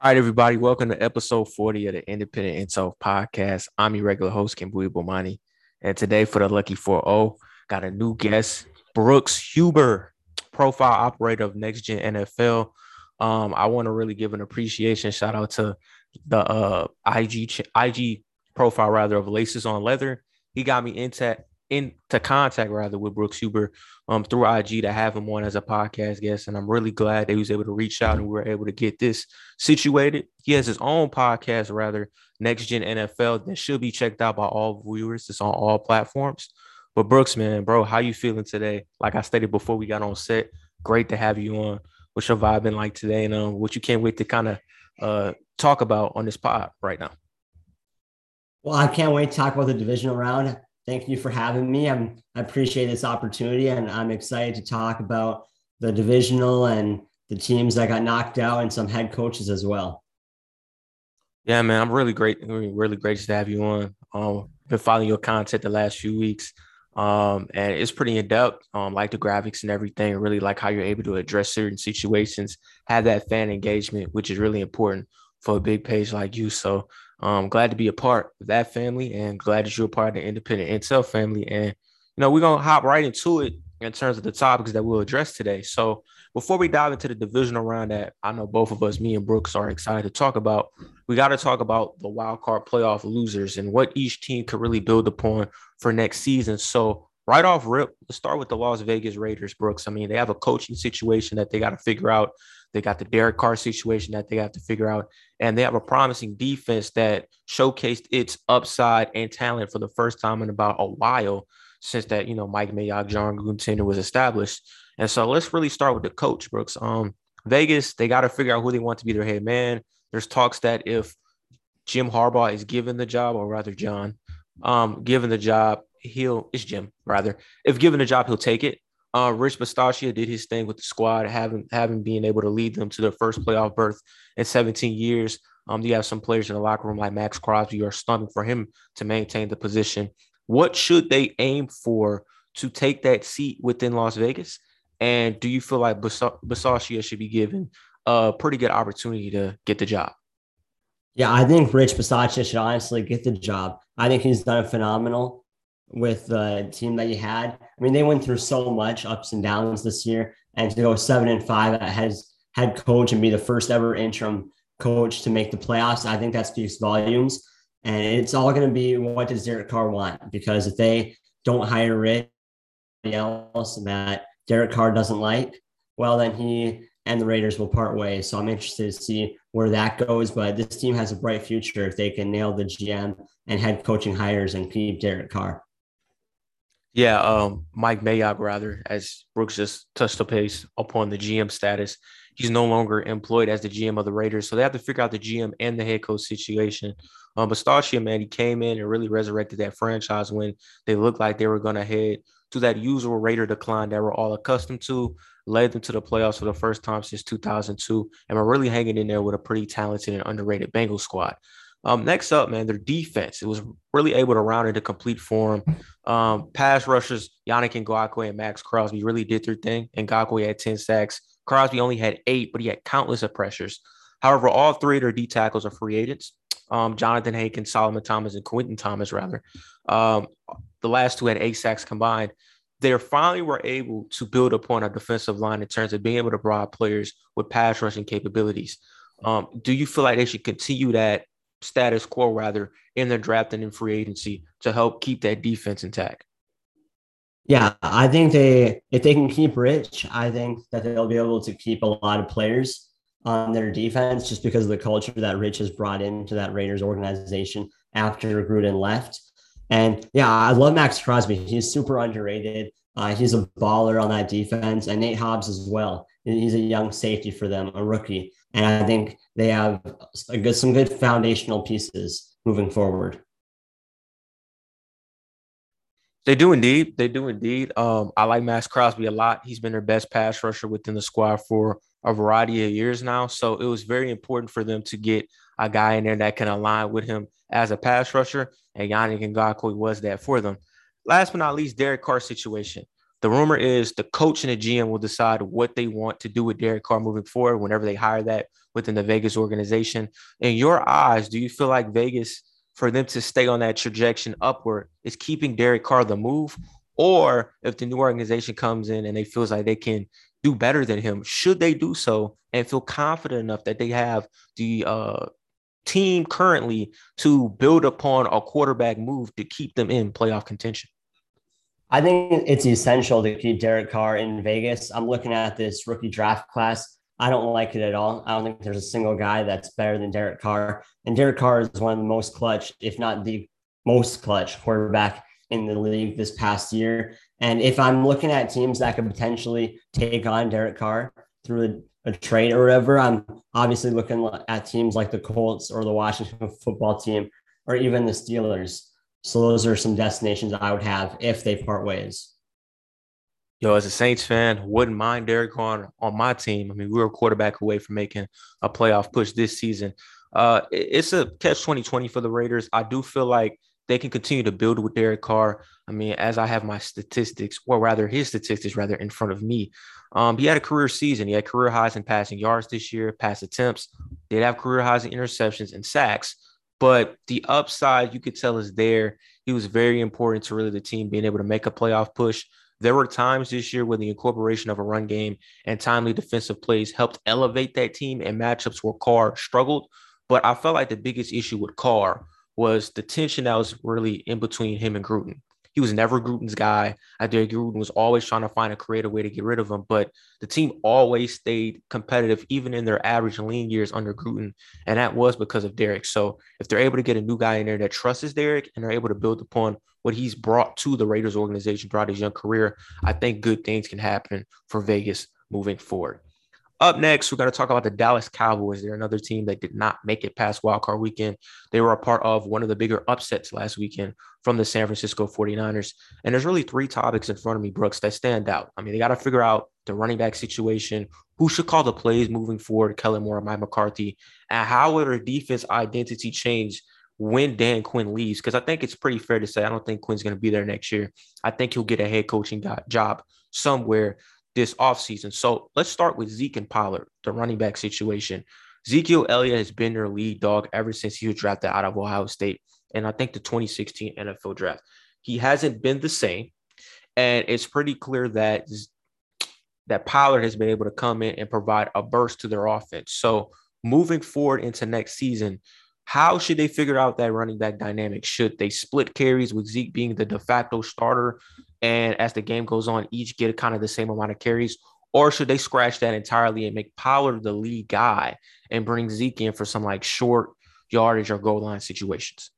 All right, everybody, welcome to episode 40 of the Independent Intel podcast. I'm your regular host, Kimbui Bomani. And today for the Lucky 4 got a new guest, Brooks Huber, profile operator of Next Gen NFL. Um, I want to really give an appreciation shout out to the uh, IG IG profile rather of Laces on Leather. He got me into into contact rather with Brooks Huber um, through IG to have him on as a podcast guest. And I'm really glad that he was able to reach out and we were able to get this situated. He has his own podcast, rather, Next Gen NFL, that should be checked out by all viewers. It's on all platforms. But Brooks, man, bro, how you feeling today? Like I stated before we got on set, great to have you on. What's your vibe been like today? And um, what you can't wait to kind of uh, talk about on this pod right now? Well, I can't wait to talk about the divisional round thank you for having me. I'm, I appreciate this opportunity and I'm excited to talk about the divisional and the teams that got knocked out and some head coaches as well. Yeah, man, I'm really great. Really great to have you on. Um, been following your content the last few weeks. Um, and it's pretty in depth. Um, like the graphics and everything. Really like how you're able to address certain situations, have that fan engagement, which is really important for a big page like you. So um, glad to be a part of that family and glad that you're a part of the independent intel family. And, you know, we're to hop right into it in terms of the topics that we'll address today. So before we dive into the divisional round that I know both of us, me and Brooks, are excited to talk about, we got to talk about the wild card playoff losers and what each team could really build upon for next season. So right off rip, let's start with the Las Vegas Raiders, Brooks. I mean, they have a coaching situation that they got to figure out. They got the Derek Carr situation that they have to figure out. And they have a promising defense that showcased its upside and talent for the first time in about a while since that, you know, Mike Mayock, Jon Gruden tenure was established. And so let's really start with the coach, Brooks. Um, Vegas, they got to figure out who they want to be their head man. There's talks that if Jim Harbaugh is given the job, or rather John, um, given the job, he'll it's Jim rather. If given the job, he'll take it. Uh, Rich Bisaccia did his thing with the squad, having having been able to lead them to their first playoff berth in 17 years. Um, you have some players in the locker room like Maxx Crosby are stunning for him to maintain the position. What should they aim for to take that seat within Las Vegas? And do you feel like Bisaccia should be given a pretty good opportunity to get the job? Yeah, I think Rich Bisaccia should honestly get the job. I think he's done a phenomenal with the team that you had. I mean, they went through so much ups and downs this year, and to go seven and five as head coach and be the first ever interim coach to make the playoffs, I think that speaks volumes. And it's all going to be what does Derek Carr want? Because if they don't hire Rich else that Derek Carr doesn't like, well, then he and the Raiders will part ways. So I'm interested to see where that goes. But this team has a bright future if they can nail the GM and head coaching hires and keep Derek Carr. Yeah, um, Mike Mayock, rather, as Brooks just touched pace upon the GM status. He's no longer employed as the GM of the Raiders. So they have to figure out the GM and the head coach situation. Um, Bisaccia, man, he came in and really resurrected that franchise when they looked like they were going to head to that usual Raider decline that we're all accustomed to, led them to the playoffs for the first time since 2002, and we're really hanging in there with a pretty talented and underrated Bengals squad. Um, next up, man, their defense. It was really able to round into complete form. Um, pass rushers, Yannick Ngakoue and Maxx Crosby really did their thing. And Ngakoue had 10 sacks. Crosby only had eight, but he had countless of pressures. However, all three of their D tackles are free agents. Um, Jonathan Hankins, Solomon Thomas, and Quentin Thomas, rather. Um, the last two had eight sacks combined. They finally were able to build upon a defensive line in terms of being able to provide players with pass rushing capabilities. Um, do you feel like they should continue that status quo rather in their draft and in free agency to help keep that defense intact. Yeah, I think they if they can keep Rich, I think that they'll be able to keep a lot of players on their defense just because of the culture that Rich has brought into that Raiders organization after Gruden left. And yeah, I love Maxx Crosby. He's super underrated. Uh, he's a baller on that defense, and Nate Hobbs as well. He's a young safety for them, a rookie. And I think they have good, some good foundational pieces moving forward. They do indeed. They do indeed. Um, I like Maxx Crosby a lot. He's been their best pass rusher within the squad for a variety of years now. So it was very important for them to get a guy in there that can align with him as a pass rusher. And Yannick Ngakoue was that for them. Last but not least, Derek Carr situation. The rumor is the coach and the GM will decide what they want to do with Derek Carr moving forward whenever they hire that within the Vegas organization. In your eyes, do you feel like Vegas, for them to stay on that trajectory upward, is keeping Derek Carr the move? Or if the new organization comes in and they feels like they can do better than him, should they do so and feel confident enough that they have the uh, team currently to build upon a quarterback move to keep them in playoff contention? I think it's essential to keep Derek Carr in Vegas. I'm looking at this rookie draft class. I don't like it at all. I don't think there's a single guy that's better than Derek Carr. And Derek Carr is one of the most clutch, if not the most clutch quarterback in the league this past year. And if I'm looking at teams that could potentially take on Derek Carr through a, a trade or whatever, I'm obviously looking at teams like the Colts or the Washington football team or even the Steelers. So those are some destinations I would have if they part ways. Yo, as a Saints fan, wouldn't mind Derek Carr on my team. I mean, we were a quarterback away from making a playoff push this season. Uh, it's a catch 2020 for the Raiders. I do feel like they can continue to build with Derek Carr. I mean, as I have my statistics, or rather his statistics, rather in front of me, um, he had a career season. He had career highs in passing yards this year, pass attempts. Did have career highs in interceptions and sacks. But the upside you could tell is there. He was very important to really the team being able to make a playoff push. There were times this year when the incorporation of a run game and timely defensive plays helped elevate that team in matchups where Carr struggled. But I felt like the biggest issue with Carr was the tension that was really in between him and Gruden. He was never Gruden's guy. I think Gruden was always trying to find a creative way to get rid of him, but the team always stayed competitive, even in their average lean years under Gruden. And that was because of Derek. So if they're able to get a new guy in there that trusts Derek and they're able to build upon what he's brought to the Raiders organization throughout his young career, I think good things can happen for Vegas moving forward. Up next, we're going to talk about the Dallas Cowboys. They're another team that did not make it past wildcard weekend. They were a part of one of the bigger upsets last weekend from the San Francisco 49ers. And there's really three topics in front of me, Brooks, that stand out. I mean, they got to figure out the running back situation, who should call the plays moving forward, Kellen Moore, Mike McCarthy, and how will their defense identity change when Dan Quinn leaves? Because I think it's pretty fair to say I don't think Quinn's going to be there next year. I think he'll get a head coaching job somewhere this offseason. So let's start with Zeke and Pollard, the running back situation. Ezekiel Elliott has been their lead dog ever since he was drafted out of Ohio State. And I think the 2016 NFL draft. He hasn't been the same. And it's pretty clear that that Pollard has been able to come in and provide a burst to their offense. So moving forward into next season, how should they figure out that running back dynamic? Should they split carries with Zeke being the de facto starter and as the game goes on, each get kind of the same amount of carries? Or should they scratch that entirely and make Pollard the lead guy and bring Zeke in for some like short yardage or goal line situations?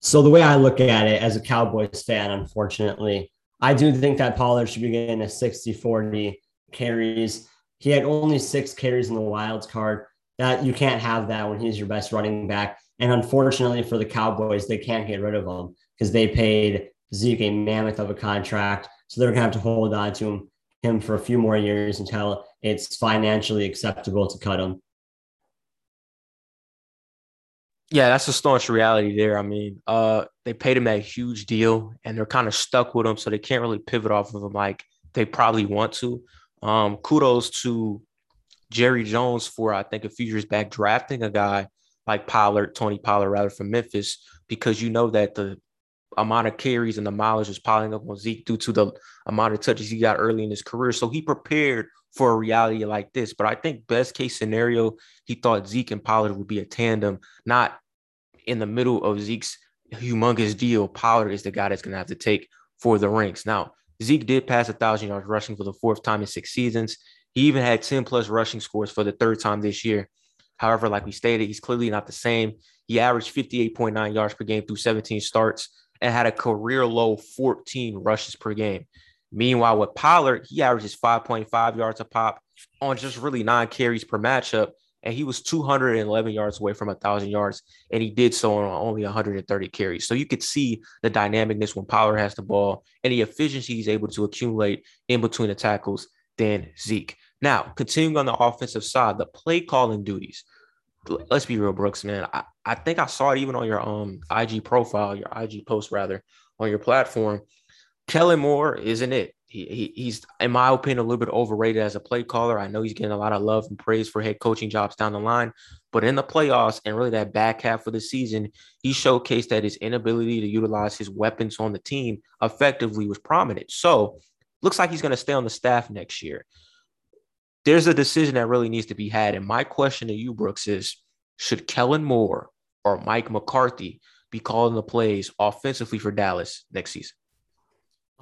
So the way I look at it as a Cowboys fan, unfortunately, I do think that Pollard should be getting a 60-40 carries. He had only six carries in the wild card. That you can't have that when he's your best running back. And unfortunately for the Cowboys, they can't get rid of him because they paid Zeke a mammoth of a contract. So they're to have to hold on to him, him for a few more years until it's financially acceptable to cut him. Yeah, that's a staunch reality there. I mean, uh, they paid him that huge deal and they're kind of stuck with him, so they can't really pivot off of him like they probably want to. Um, kudos to Jerry Jones for, I think, a few years back drafting a guy like Pollard, Tony Pollard, rather from Memphis, because you know that the amount of carries and the mileage was piling up on Zeke due to the amount of touches he got early in his career. So he prepared for a reality like this. But I think best case scenario, he thought Zeke and Pollard would be a tandem, not in the middle of Zeke's humongous deal. Pollard is the guy that's going to have to take for the ranks. Now, Zeke did pass a thousand yards rushing for the fourth time in six seasons. He even had 10 plus rushing scores for the third time this year. However, like we stated, he's clearly not the same. He averaged 58.9 yards per game through 17 starts and had a career low 14 rushes per game. Meanwhile, with Pollard, he averages 5.5 yards a pop on just really nine carries per matchup. And he was 211 yards away from 1,000 yards. And he did so on only 130 carries. So you could see the dynamicness when Pollard has the ball and the efficiency he's able to accumulate in between the tackles than Zeke. Now, continuing on the offensive side, the play calling duties let's be real, Brooks, man. I, I think I saw it even on your um IG profile, your IG post rather, on your platform. Kellen Moore isn't it. He, he, he's, in my opinion, a little bit overrated as a play caller. I know he's getting a lot of love and praise for head coaching jobs down the line, but in the playoffs and really that back half of the season, he showcased that his inability to utilize his weapons on the team effectively was prominent. So, looks like he's going to stay on the staff next year. There's a decision that really needs to be had. And my question to you, Brooks, is should Kellen Moore or Mike McCarthy be calling the plays offensively for Dallas next season?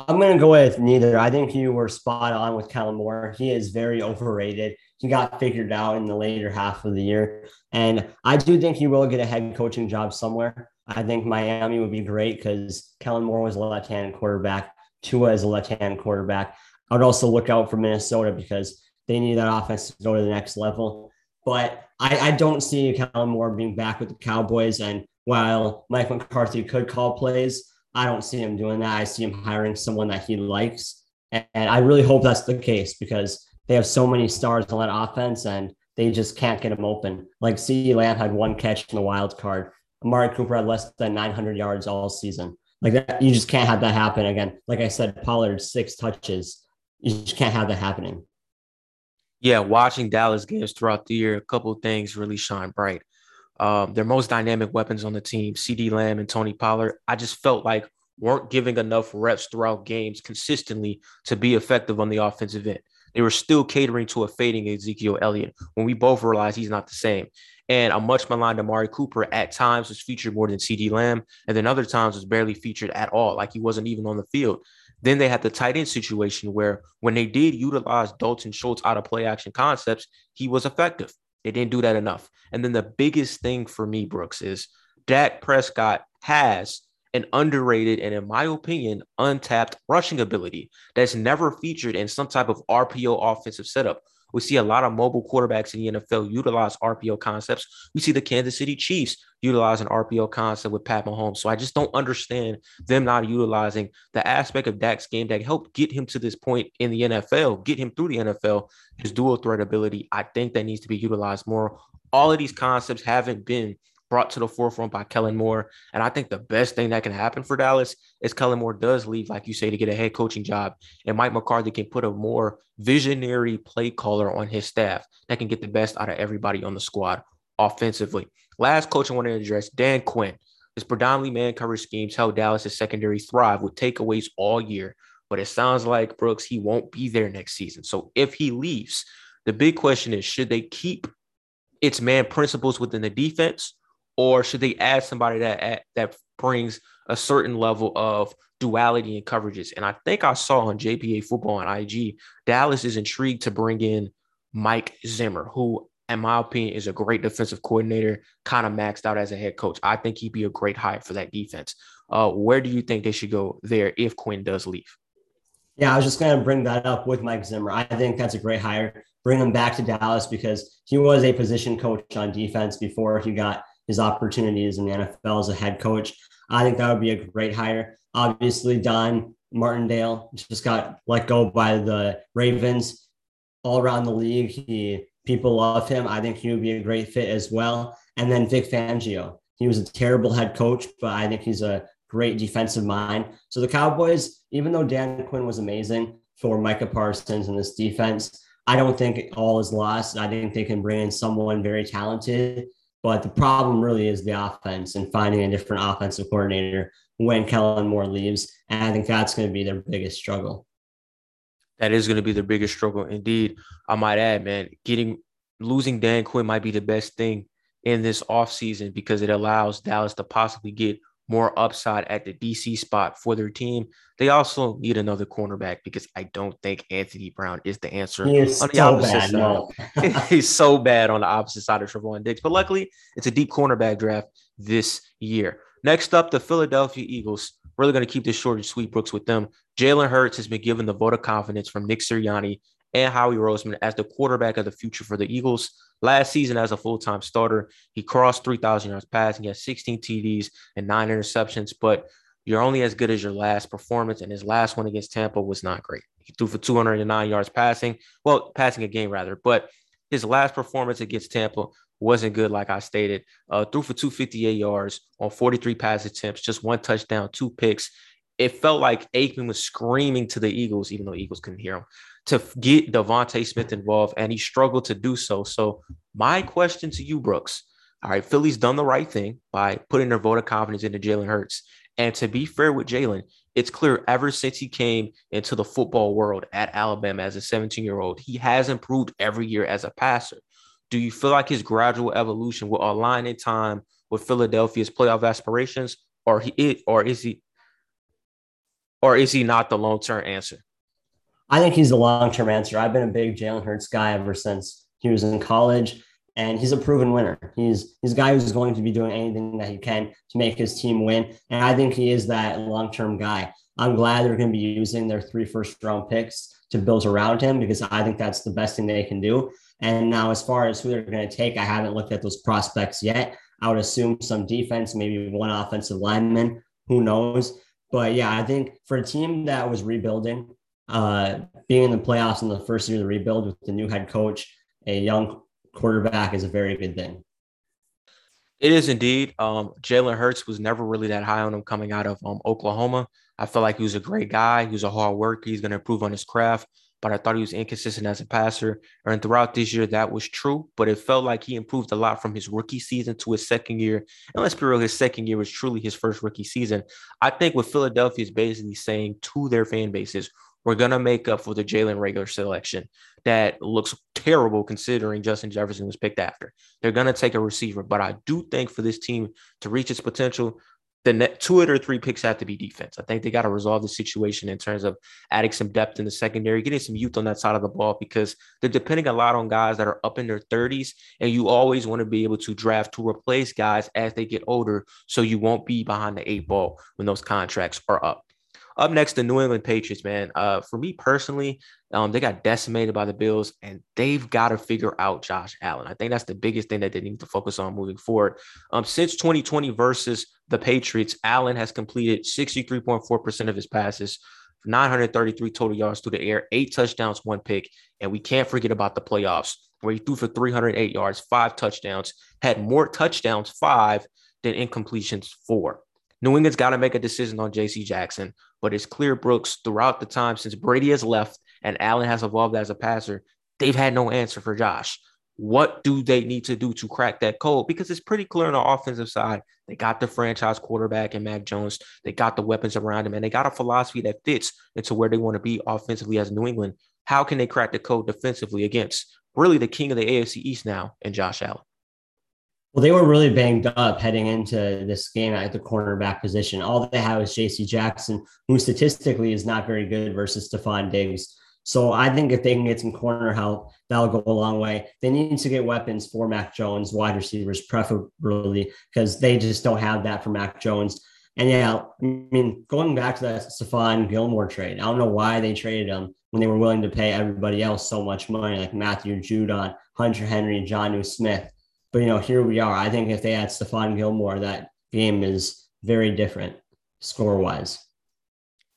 I'm going to go with neither. I think you were spot on with Kellen Moore. He is very overrated. He got figured out in the later half of the year. And I do think he will get a head coaching job somewhere. I think Miami would be great because Kellen Moore was a left handed quarterback. Tua is a left handed quarterback. I would also look out for Minnesota because they need that offense to go to the next level. But I, I don't see Kellen Moore being back with the Cowboys. And while Mike McCarthy could call plays, I don't see him doing that. I see him hiring someone that he likes. And, and I really hope that's the case because they have so many stars on that offense and they just can't get them open. Like CeeDee Lamb had one catch in the wild card. Amari Cooper had less than 900 yards all season. Like that, you just can't have that happen again. Like I said, Pollard six touches. You just can't have that happening. Yeah, watching Dallas games throughout the year, a couple things really shine bright. Um, their most dynamic weapons on the team, CeeDee Lamb and Tony Pollard, I just felt like weren't giving enough reps throughout games consistently to be effective on the offensive end. They were still catering to a fading Ezekiel Elliott when we both realized he's not the same. And a much maligned Amari Cooper at times was featured more than CeeDee Lamb, and then other times was barely featured at all, like he wasn't even on the field. Then they had the tight end situation where when they did utilize Dalton Schultz out of play action concepts, he was effective. They didn't do that enough. And then the biggest thing for me, Brooks, is Dak Prescott has an underrated and, in my opinion, untapped rushing ability that's never featured in some type of RPO offensive setup. We see a lot of mobile quarterbacks in the NFL utilize RPO concepts. We see the Kansas City Chiefs utilize an RPO concept with Pat Mahomes. So I just don't understand them not utilizing the aspect of Dak's game that helped get him to this point in the NFL, get him through the NFL, his dual threat ability. I think that needs to be utilized more. All of these concepts haven't been brought to the forefront by Kellen Moore. And I think the best thing that can happen for Dallas is Kellen Moore does leave, like you say, to get a head coaching job. And Mike McCarthy can put a more visionary play caller on his staff that can get the best out of everybody on the squad offensively. Last coach I want to address, Dan Quinn. His predominantly man coverage schemes helped Dallas' secondary thrive with takeaways all year. But it sounds like Brooks, he won't be there next season. So if he leaves, the big question is should they keep its man principles within the defense or should they add somebody that that brings a certain level of duality in coverages? And I think I saw on JPA Football on IG, Dallas is intrigued to bring in Mike Zimmer, who, in my opinion, is a great defensive coordinator, kind of maxed out as a head coach. I think he'd be a great hire for that defense. Uh, where do you think they should go there if Quinn does leave? Yeah, I was just going to bring that up with Mike Zimmer. I think that's a great hire. Bring him back to Dallas because he was a position coach on defense before he got his opportunities in the NFL as a head coach. I think that would be a great hire. Obviously, Don Martindale just got let go by the Ravens. All around the league, he people love him. I think he would be a great fit as well. And then Vic Fangio, he was a terrible head coach, but I think he's a great defensive mind. So the Cowboys, even though Dan Quinn was amazing for Micah Parsons and this defense, I don't think all is lost. I think they can bring in someone very talented but the problem really is the offense and finding a different offensive coordinator when Kellen Moore leaves. And I think that's going to be their biggest struggle. That is going to be their biggest struggle. Indeed, I might add, man, getting losing Dan Quinn might be the best thing in this offseason because it allows Dallas to possibly get more upside at the DC spot for their team. They also need another cornerback because I don't think Anthony Brown is the answer he is on the so opposite bad, side. No. He's so bad on the opposite side of Trevon Diggs. But luckily, it's a deep cornerback draft this year. Next up, the Philadelphia Eagles. Really going to keep this short and sweet, Brooks, with them. Jalen Hurts has been given the vote of confidence from Nick Sirianni and Howie Roseman as the quarterback of the future for the Eagles. Last season, as a full time starter, he crossed 3,000 yards passing. He had 16 TDs and nine interceptions, but you're only as good as your last performance. And his last one against Tampa was not great. He threw for 209 yards passing, well, passing a game rather, but his last performance against Tampa wasn't good, like I stated. Uh, threw for 258 yards on 43 pass attempts, just one touchdown, two picks. it felt like Aikman was screaming to the Eagles, even though Eagles couldn't hear him, to get DeVonta Smith involved, and he struggled to do so. So, my question to you, Brooks. All right, Philly's done the right thing by putting their vote of confidence into Jalen Hurts. And to be fair with Jalen, it's clear ever since he came into the football world at Alabama as a 17 year old, he has improved every year as a passer. Do you feel like his gradual evolution will align in time with Philadelphia's playoff aspirations, or he or is he or is he not the long term answer? I think he's the long term answer. I've been a big Jalen Hurts guy ever since he was in college, and he's a proven winner. He's he's a guy who's going to be doing anything that he can to make his team win, and I think he is that long term guy. I'm glad they're going to be using their three first round picks to build around him because I think that's the best thing they can do. And now, as far as who they're going to take, I haven't looked at those prospects yet. I would assume some defense, maybe one offensive lineman. Who knows? But yeah, I think for a team that was rebuilding, uh, being in the playoffs in the first year of the rebuild with the new head coach, a young quarterback is a very good thing. It is indeed. Um, Jalen Hurts was never really that high on him coming out of um, Oklahoma. I felt like he was a great guy. He was a hard worker. He's going to improve on his craft but I thought he was inconsistent as a passer. And throughout this year, that was true, but it felt like he improved a lot from his rookie season to his second year. And let's be real, his second year was truly his first rookie season. I think what Philadelphia is basically saying to their fan bases, we're going to make up for the Jalen Reagor selection that looks terrible considering Justin Jefferson was picked after. They're going to take a receiver, but I do think for this team to reach its potential, the net, two or three picks have to be defense. I think they got to resolve the situation in terms of adding some depth in the secondary, getting some youth on that side of the ball because they're depending a lot on guys that are up in their 30s. And you always want to be able to draft to replace guys as they get older so you won't be behind the eight ball when those contracts are up. Up next, the New England Patriots, man. Uh, for me personally, um, they got decimated by the Bills, and they've got to figure out Josh Allen. I think that's the biggest thing that they need to focus on moving forward. Um, since 2020 versus the Patriots, Allen has completed 63.4% of his passes, 933 total yards through the air, eight touchdowns, one pick, and we can't forget about the playoffs where he threw for 308 yards, five touchdowns, had more touchdowns, five than incompletions, four. New England's got to make a decision on J.C. Jackson, but it's clear, Brooks, throughout the time since Brady has left and Allen has evolved as a passer, they've had no answer for Josh. What do they need to do to crack that code? Because it's pretty clear on the offensive side. They got the franchise quarterback and Mac Jones. They got the weapons around him, and they got a philosophy that fits into where they want to be offensively as New England. How can they crack the code defensively against really the king of the AFC East now and Josh Allen? Well, they were really banged up heading into this game at the cornerback position. All they have is J.C. Jackson, who statistically is not very good versus Stefon Diggs. So I think if they can get some corner help, that'll go a long way. They need to get weapons for Mac Jones, wide receivers preferably, because they just don't have that for Mac Jones. And yeah, I mean, going back to that Stephon Gilmore trade, I don't know why they traded him when they were willing to pay everybody else so much money, like Matthew Judon, Hunter Henry, and Jonnu Smith. But you know, here we are. I think if they add Stephon Gilmore, that game is very different score wise.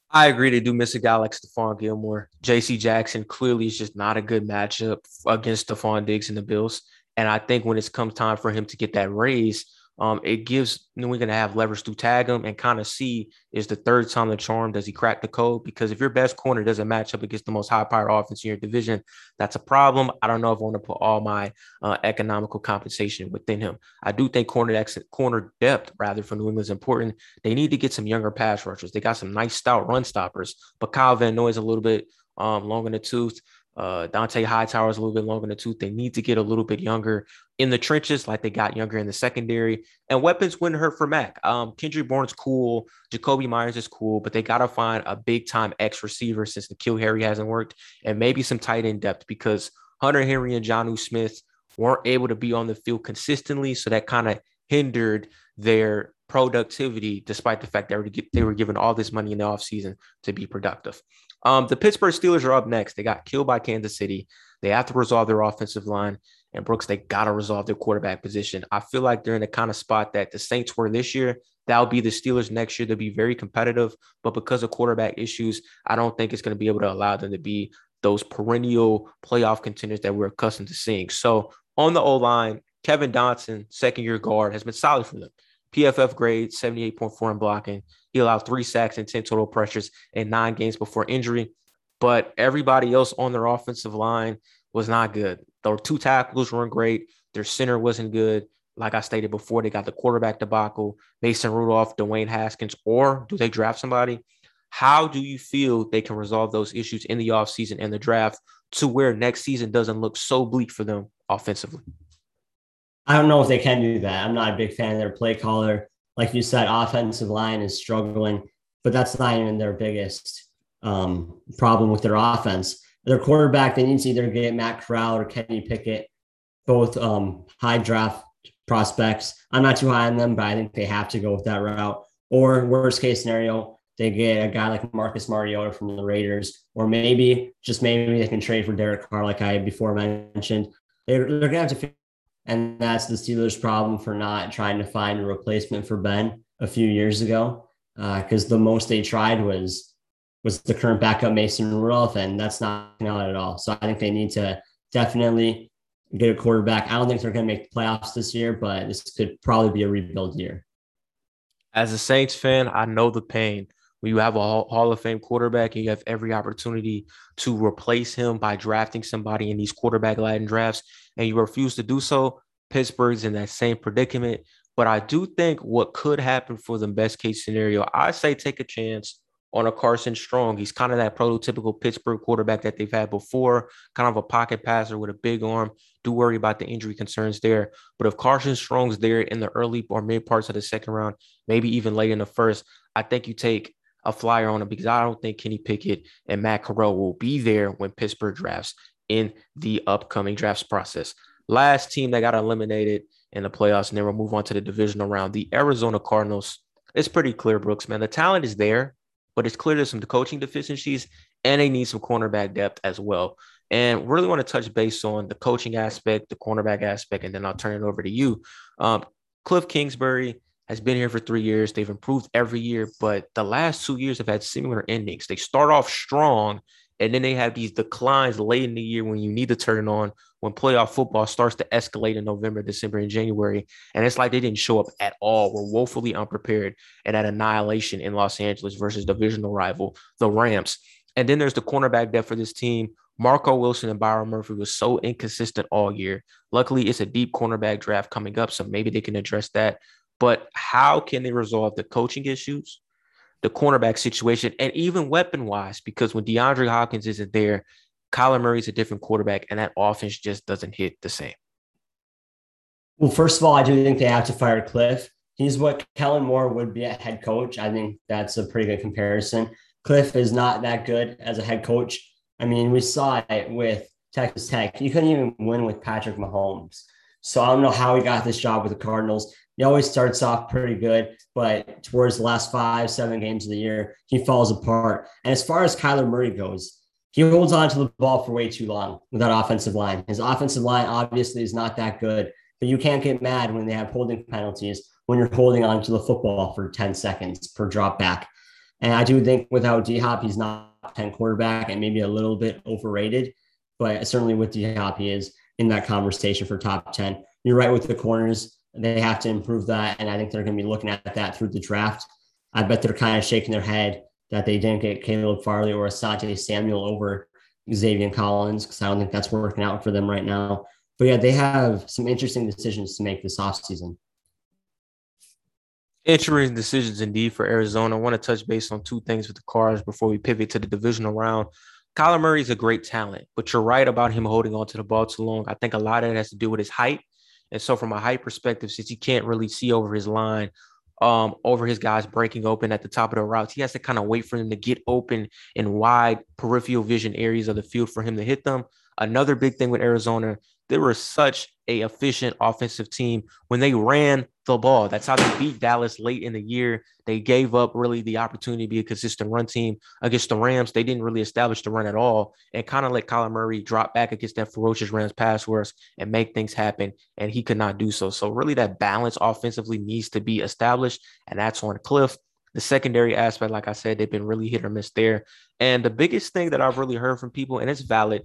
I agree. They do miss a guy like Stephon Gilmore. JC Jackson clearly is just not a good matchup against Stefon Diggs and the Bills. And I think when it's come time for him to get that raise, um, it gives New England to have leverage to tag him and kind of see is the third time the charm. Does he crack the code? Because if your best corner doesn't match up against the most high powered offense in your division, that's a problem. I don't know if I want to put all my uh, economical compensation within him. I do think corner corner depth rather for New England is important. They need to get some younger pass rushers. They got some nice stout run stoppers, but Kyle Van Noy is a little bit um, long in the tooth. Uh, Dont'a Hightower is a little bit longer in the tooth. They need to get a little bit younger in the trenches, like they got younger in the secondary. And weapons wouldn't hurt for Mac. Um, Kendrick Bourne's cool. Jakobi Meyers is cool, but they got to find a big time X receiver since the N'Keal Harry hasn't worked, and maybe some tight end depth because Hunter Henry and Jonnu Smith weren't able to be on the field consistently. So that kind of hindered their productivity, despite the fact were, they were given all this money in the offseason to be productive. Um, the Pittsburgh Steelers are up next. They got killed by Kansas City. They have to resolve their offensive line. And Brooks, they got to resolve their quarterback position. I feel like they're in the kind of spot that the Saints were this year. That'll be the Steelers next year. They'll be very competitive. But because of quarterback issues, I don't think it's going to be able to allow them to be those perennial playoff contenders that we're accustomed to seeing. So on the O line, Kevin Dotson, second year guard, has been solid for them. PFF grade 78.4 in blocking. He allowed three sacks and 10 total pressures in nine games before injury. But everybody else on their offensive line was not good. The two tackles weren't great. Their center wasn't good. Like I stated before, they got the quarterback debacle, Mason Rudolph, Dwayne Haskins, or do they draft somebody? How do you feel they can resolve those issues in the offseason and the draft to where next season doesn't look so bleak for them offensively? I don't know if they can do that. I'm not a big fan of their play caller. Like you said, offensive line is struggling, but that's not even their biggest um, problem with their offense. Their quarterback, they need to either get Matt Corral or Kenny Pickett, both um, high draft prospects. I'm not too high on them, but I think they have to go with that route. Or worst case scenario, they get a guy like Marcus Mariota from the Raiders, or maybe just maybe they can trade for Derek Carr, like I before mentioned. They're, they're gonna have to, and that's the Steelers' problem for not trying to find a replacement for Ben a few years ago, because uh, the most they tried was was the current backup Mason Rudolph, and that's not out at all. So I think they need to definitely get a quarterback. I don't think they're going to make the playoffs this year, but this could probably be a rebuild year. As a Saints fan, I know the pain. When you have a Hall of Fame quarterback and you have every opportunity to replace him by drafting somebody in these quarterback laden drafts, and you refuse to do so, Pittsburgh's in that same predicament. But I do think what could happen for the best case scenario, I say take a chance on a Carson Strong. He's kind of that prototypical Pittsburgh quarterback that they've had before, kind of a pocket passer with a big arm. Do worry about the injury concerns there. But if Carson Strong's there in the early or mid parts of the second round, maybe even late in the first, I think you take a flyer on him because I don't think Kenny Pickett and Matt Corral will be there when Pittsburgh drafts in the upcoming drafts process. Last team that got eliminated in the playoffs, and then we'll move on to the divisional round. The Arizona Cardinals. It's pretty clear, Brooks, man. The talent is there but it's clear there's some coaching deficiencies and they need some cornerback depth as well. And really want to touch base on the coaching aspect, the cornerback aspect, and then I'll turn it over to you. Um, Cliff Kingsbury has been here for three years. They've improved every year, but the last two years have had similar endings. They start off strong and then they have these declines late in the year when you need to turn it on, when playoff football starts to escalate in November, December, and January. And it's like they didn't show up at all. We're woefully unprepared and at annihilation in Los Angeles versus divisional rival, the Rams. And then there's the cornerback depth for this team. Marco Wilson and Byron Murphy was so inconsistent all year. Luckily, it's a deep cornerback draft coming up, so maybe they can address that. But how can they resolve the coaching issues, the cornerback situation, and even weapon wise, because when DeAndre Hopkins isn't there, Kyler Murray's a different quarterback, and that offense just doesn't hit the same. Well, first of all, I do think they have to fire Cliff. He's what Kellen Moore would be a head coach. I think that's a pretty good comparison. Cliff is not that good as a head coach. I mean, we saw it with Texas Tech. You couldn't even win with Patrick Mahomes. So I don't know how he got this job with the Cardinals. He always starts off pretty good, but towards the last five, seven games of the year, he falls apart. And as far as Kyler Murray goes, he holds on to the ball for way too long with that offensive line. His offensive line obviously is not that good, but you can't get mad when they have holding penalties when you're holding on to the football for 10 seconds per drop back. And I do think without D Hop, he's not 10 quarterback and maybe a little bit overrated, but certainly with D Hop, he is in that conversation for top 10. You're right with the corners. They have to improve that. And I think they're going to be looking at that through the draft. I bet they're kind of shaking their head that they didn't get Caleb Farley or Asante Samuel over Zaven Collins because I don't think that's working out for them right now. But yeah, they have some interesting decisions to make this offseason. Interesting decisions indeed for Arizona. I want to touch base on two things with the Cards before we pivot to the divisional round. Kyler Murray is a great talent, but you're right about him holding on to the ball too long. I think a lot of it has to do with his height and so, from a height perspective, since he can't really see over his line, um, over his guys breaking open at the top of the routes, he has to kind of wait for them to get open in wide peripheral vision areas of the field for him to hit them. Another big thing with Arizona, they were such a efficient offensive team when they ran the ball. That's how they beat Dallas late in the year. They gave up really the opportunity to be a consistent run team against the Rams. They didn't really establish the run at all and kind of let Kyler Murray drop back against that ferocious Rams pass rush and make things happen. And he could not do so. So really that balance offensively needs to be established. And that's on Cliff. The secondary aspect, like I said, they've been really hit or miss there. And the biggest thing that I've really heard from people, and it's valid,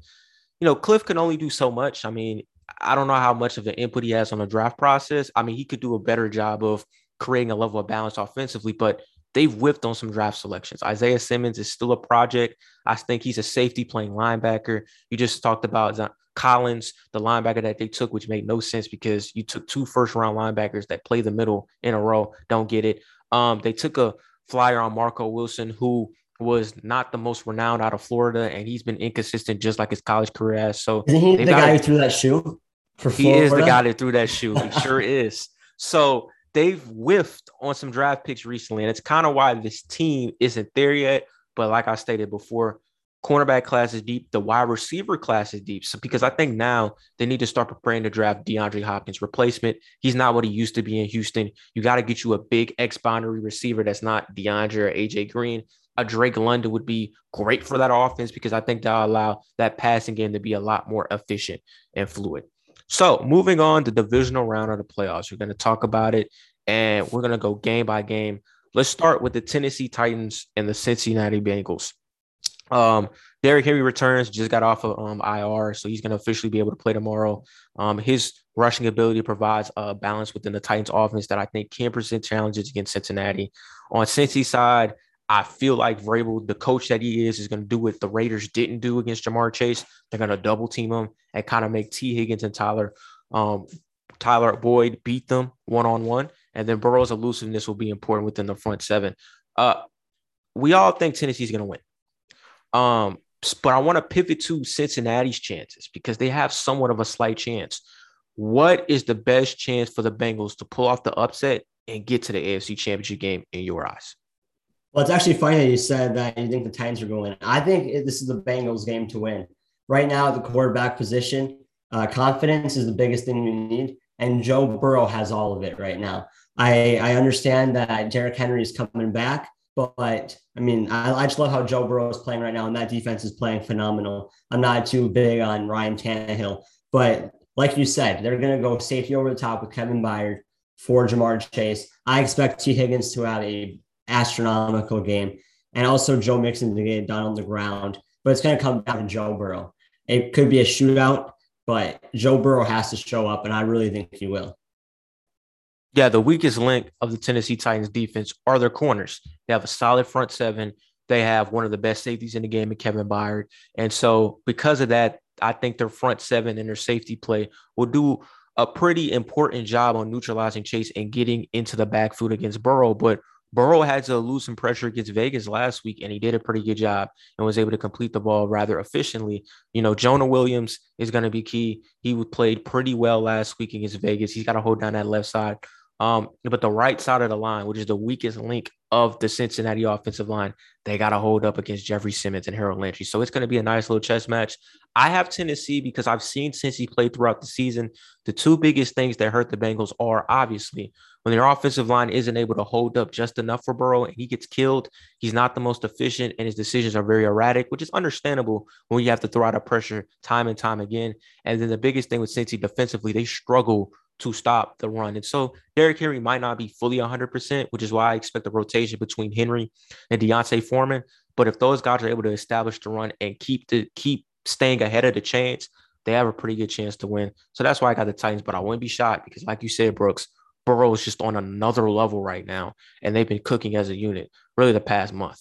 you know, Cliff can only do so much. I mean, I don't know how much of an input he has on the draft process. I mean, he could do a better job of creating a level of balance offensively, but they've whipped on some draft selections. Isaiah Simmons is still a project. I think he's a safety playing linebacker. You just talked about Collins, the linebacker that they took, which made no sense because you took two first round linebackers that play the middle in a row. Don't get it. Um, they took a flyer on Marco Wilson, who was not the most renowned out of Florida, and he's been inconsistent just like his college career has. So isn't he the guy who threw that shoe? For he Florida? is the guy that threw that shoe. He sure is. So they've whiffed on some draft picks recently, and it's kind of why this team isn't there yet. But like I stated before, cornerback class is deep, the wide receiver class is deep. So because I think now they need to start preparing to draft DeAndre Hopkins replacement. He's not what he used to be in Houston. You got to get you a big X boundary receiver that's not DeAndre or AJ Green. A Drake London would be great for that offense because I think that'll allow that passing game to be a lot more efficient and fluid. So moving on to the divisional round of the playoffs, we're going to talk about it and we're going to go game by game. Let's start with the Tennessee Titans and the Cincinnati Bengals. Um, Derrick Henry returns, just got off of um, IR, so he's going to officially be able to play tomorrow. Um, his rushing ability provides a balance within the Titans offense that I think can present challenges against Cincinnati. On Cincy side, I feel like Vrabel, the coach that he is, is going to do what the Raiders didn't do against Ja'Marr Chase. They're going to double team him and kind of make Tee Higgins and Tyler um, Tyler Boyd beat them one on one, and then Burrow's elusiveness will be important within the front seven. Uh, we all think Tennessee's going to win. Um, but I want to pivot to Cincinnati's chances because they have somewhat of a slight chance. What is the best chance for the Bengals to pull off the upset and get to the AFC Championship game in your eyes? Well, it's actually funny that you said that you think the Titans are going. I think this is the Bengals game to win. Right now, the quarterback position, uh, confidence is the biggest thing you need. And Joe Burrow has all of it right now. I, I understand that Derrick Henry is coming back, but I mean, I, I just love how Joe Burrow is playing right now, and that defense is playing phenomenal. I'm not too big on Ryan Tannehill, but like you said, they're going to go safety over the top with Kevin Byard for Ja'Marr Chase. I expect Tee Higgins to have a astronomical game, and also Joe Mixon to get it done on the ground. But it's going to come down to Joe Burrow. It could be a shootout, but Joe Burrow has to show up, and I really think he will. Yeah, the weakest link of the Tennessee Titans defense are their corners. They have a solid front seven. They have one of the best safeties in the game in Kevin Byard. And so, because of that, I think their front seven and their safety play will do a pretty important job on neutralizing Chase and getting into the back foot against Burrow. But Burrow had to lose some pressure against Vegas last week, and he did a pretty good job and was able to complete the ball rather efficiently. You know, Jonah Williams is going to be key. He played pretty well last week against Vegas. He's got to hold down that left side. Um, but the right side of the line, which is the weakest link of the Cincinnati offensive line, they got to hold up against Jeffrey Simmons and Harold Landry. So it's going to be a nice little chess match. I have Tennessee because I've seen Cincy play throughout the season. The two biggest things that hurt the Bengals are obviously when their offensive line isn't able to hold up just enough for Burrow and he gets killed, he's not the most efficient and his decisions are very erratic, which is understandable when you have to throw out a pressure time and time again. And then the biggest thing with Cincy defensively, they struggle to stop the run. And so Derrick Henry might not be fully 100%, which is why I expect a rotation between Henry and D'Onta Foreman. But if those guys are able to establish the run and keep the keep staying ahead of the chains, they have a pretty good chance to win. So that's why I got the Titans. But I wouldn't be shocked because, like you said, Brooks, Burrow is just on another level right now, and they've been cooking as a unit really the past month.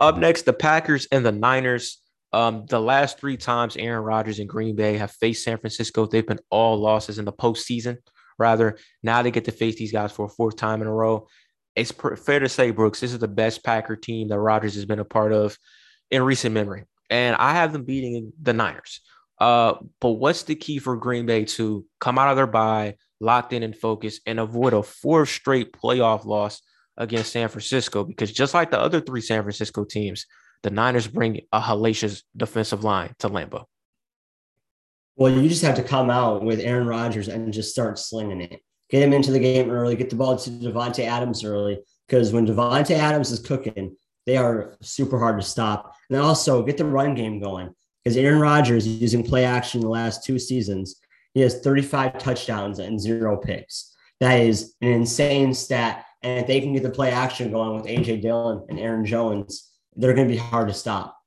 Up next, the Packers and the Niners. Um, the last three times Aaron Rodgers and Green Bay have faced San Francisco, they've been all losses in the postseason. Rather, now they get to face these guys for a fourth time in a row. It's fair to say, Brooks, this is the best Packer team that Rodgers has been a part of in recent memory. And I have them beating the Niners. Uh, but what's the key for Green Bay to come out of their bye, locked in and focused, and avoid a fourth straight playoff loss against San Francisco? Because just like the other three San Francisco teams, the Niners bring a hellacious defensive line to Lambeau. Well, you just have to come out with Aaron Rodgers and just start slinging it. Get him into the game early. Get the ball to Davante Adams early. Because when Davante Adams is cooking, they are super hard to stop. And also get the run game going. Because Aaron Rodgers using play action the last two seasons, he has 35 touchdowns and zero picks. That is an insane stat. And if they can get the play action going with AJ Dillon and Aaron Jones, they're going to be hard to stop.